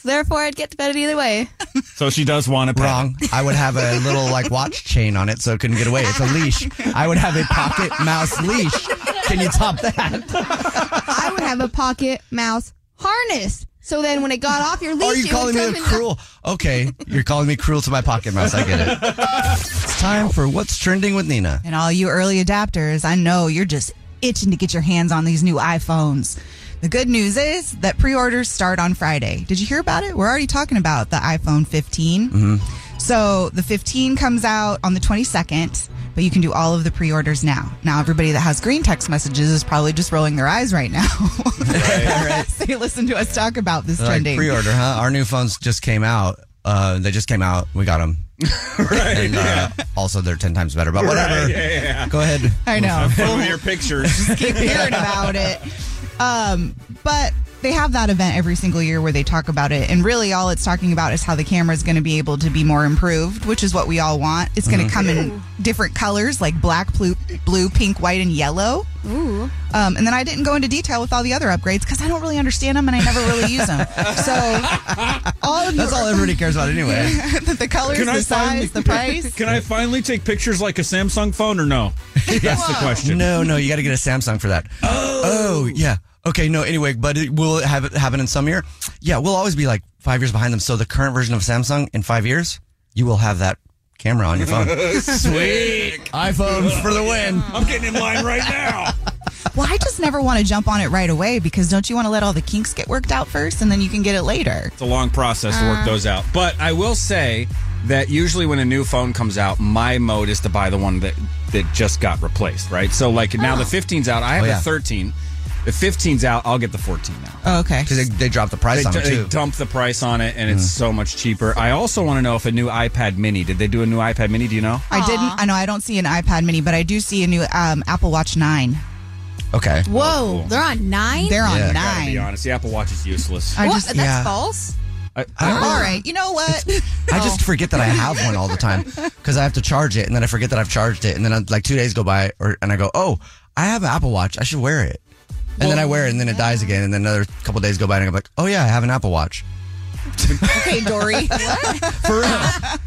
So therefore, I'd get to pet it either way. So she does want to pet. Wrong. I would have a little like watch chain on it so it couldn't get away. It's a leash. I would have a pocket mouse leash. Can you top that? I would have a pocket mouse harness. So then when it got off your leash, Are you it calling would me come a in cruel? Okay, you're calling me cruel to my pocket mouse. I get it. It's time for what's trending with Nina. And all you early adapters, I know you're just itching to get your hands on these new iPhones. The good news is that pre-orders start on Friday. Did you hear about it? We're already talking about the iPhone 15. Mm-hmm. So the 15 comes out on the 22nd, but you can do all of the pre-orders now. Now everybody that has green text messages is probably just rolling their eyes right now. they listen to us talk about this Like trending. pre-order, huh? Our new phones just came out. Uh, they just came out. We got them. right. And uh, also, they're ten times better. But whatever. Right, yeah, yeah. Go ahead. I know. Some of your pictures. keep hearing about it. Um, but they have that event every single year where they talk about it, and really all it's talking about is how the camera is going to be able to be more improved, which is what we all want. It's going to Mhm. come in different colors like black, blue, blue, pink, white, and yellow. Ooh. Um, and then I didn't go into detail with all the other upgrades because I don't really understand them and I never really use them. So all of That's all everybody cares about anyway. the colors, the size, the price. Can I finally take pictures like a Samsung phone or no? That's the question. No, no, you got to get a Samsung for that. Oh, yeah. Okay, no. Anyway, but it, will it have it happen in some year? Yeah, we'll always be like five years behind them. So the current version of Samsung in five years, you will have that camera on your phone. Sweet. iPhone for the win. I'm getting in line right now. Well, I just never want to jump on it right away because don't you want to let all the kinks get worked out first and then you can get it later? It's a long process to work Uh. those out. But I will say that usually when a new phone comes out, my mode is to buy the one that, that just got replaced, right? So like now the 15's out. I have Oh, yeah. the 13. The 15's out. I'll get the 14 now. Oh, okay. Because they, they dropped the price They, on it they too. dump the price on it, and it's so much cheaper. I also want to know if a new iPad Mini. Did they do a new iPad Mini? Do you know? I didn't. I know I don't see an iPad Mini, but I do see a new um, Apple Watch Nine. Okay. Whoa, they're on nine. They're on I gotta be nine. honest, the Apple Watch is useless. I what? just- That's yeah. false. I, All right. You know what? I just forget that I have one all the time because I have to charge it, and then I forget that I've charged it, and then like two days go by, or and I go, oh, I have an Apple Watch, I should wear it, and then I wear it, and then it dies again, and then another couple days go by, and I'm like, oh yeah, I have an Apple Watch. okay, Dory. For real,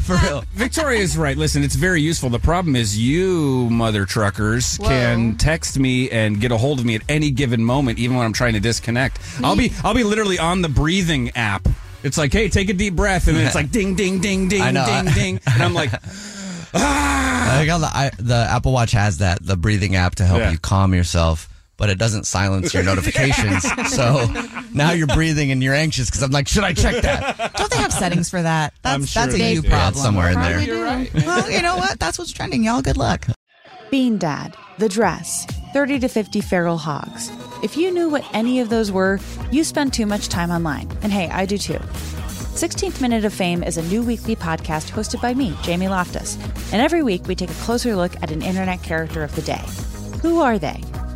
for real. Victoria is right. Listen, it's very useful. The problem is you mother truckers can text me and get a hold of me at any given moment, even when I'm trying to disconnect. I'll be I'll be literally on the breathing app. It's like, hey, take a deep breath, and then it's like ding, ding, ding, ding, I know. ding, ding, and I'm like, I got the I, the Apple Watch has that the breathing app to help Yeah. you calm yourself, but it doesn't silence your notifications. so now you're breathing and you're anxious because I'm like, should I check that? Don't they have settings for that? That's I'm sure that's a they you. Yeah, problem. somewhere in there. Probably do. Well, you know what? That's what's trending, y'all. Good luck. Bean Dad, The Dress, 30 to 50 Feral Hogs. If you knew what any of those were, you spend too much time online. And hey, I do too. 16th Minute of Fame is a new weekly podcast hosted by me, Jamie Loftus. And every week we take a closer look at an internet character of the day. Who are they?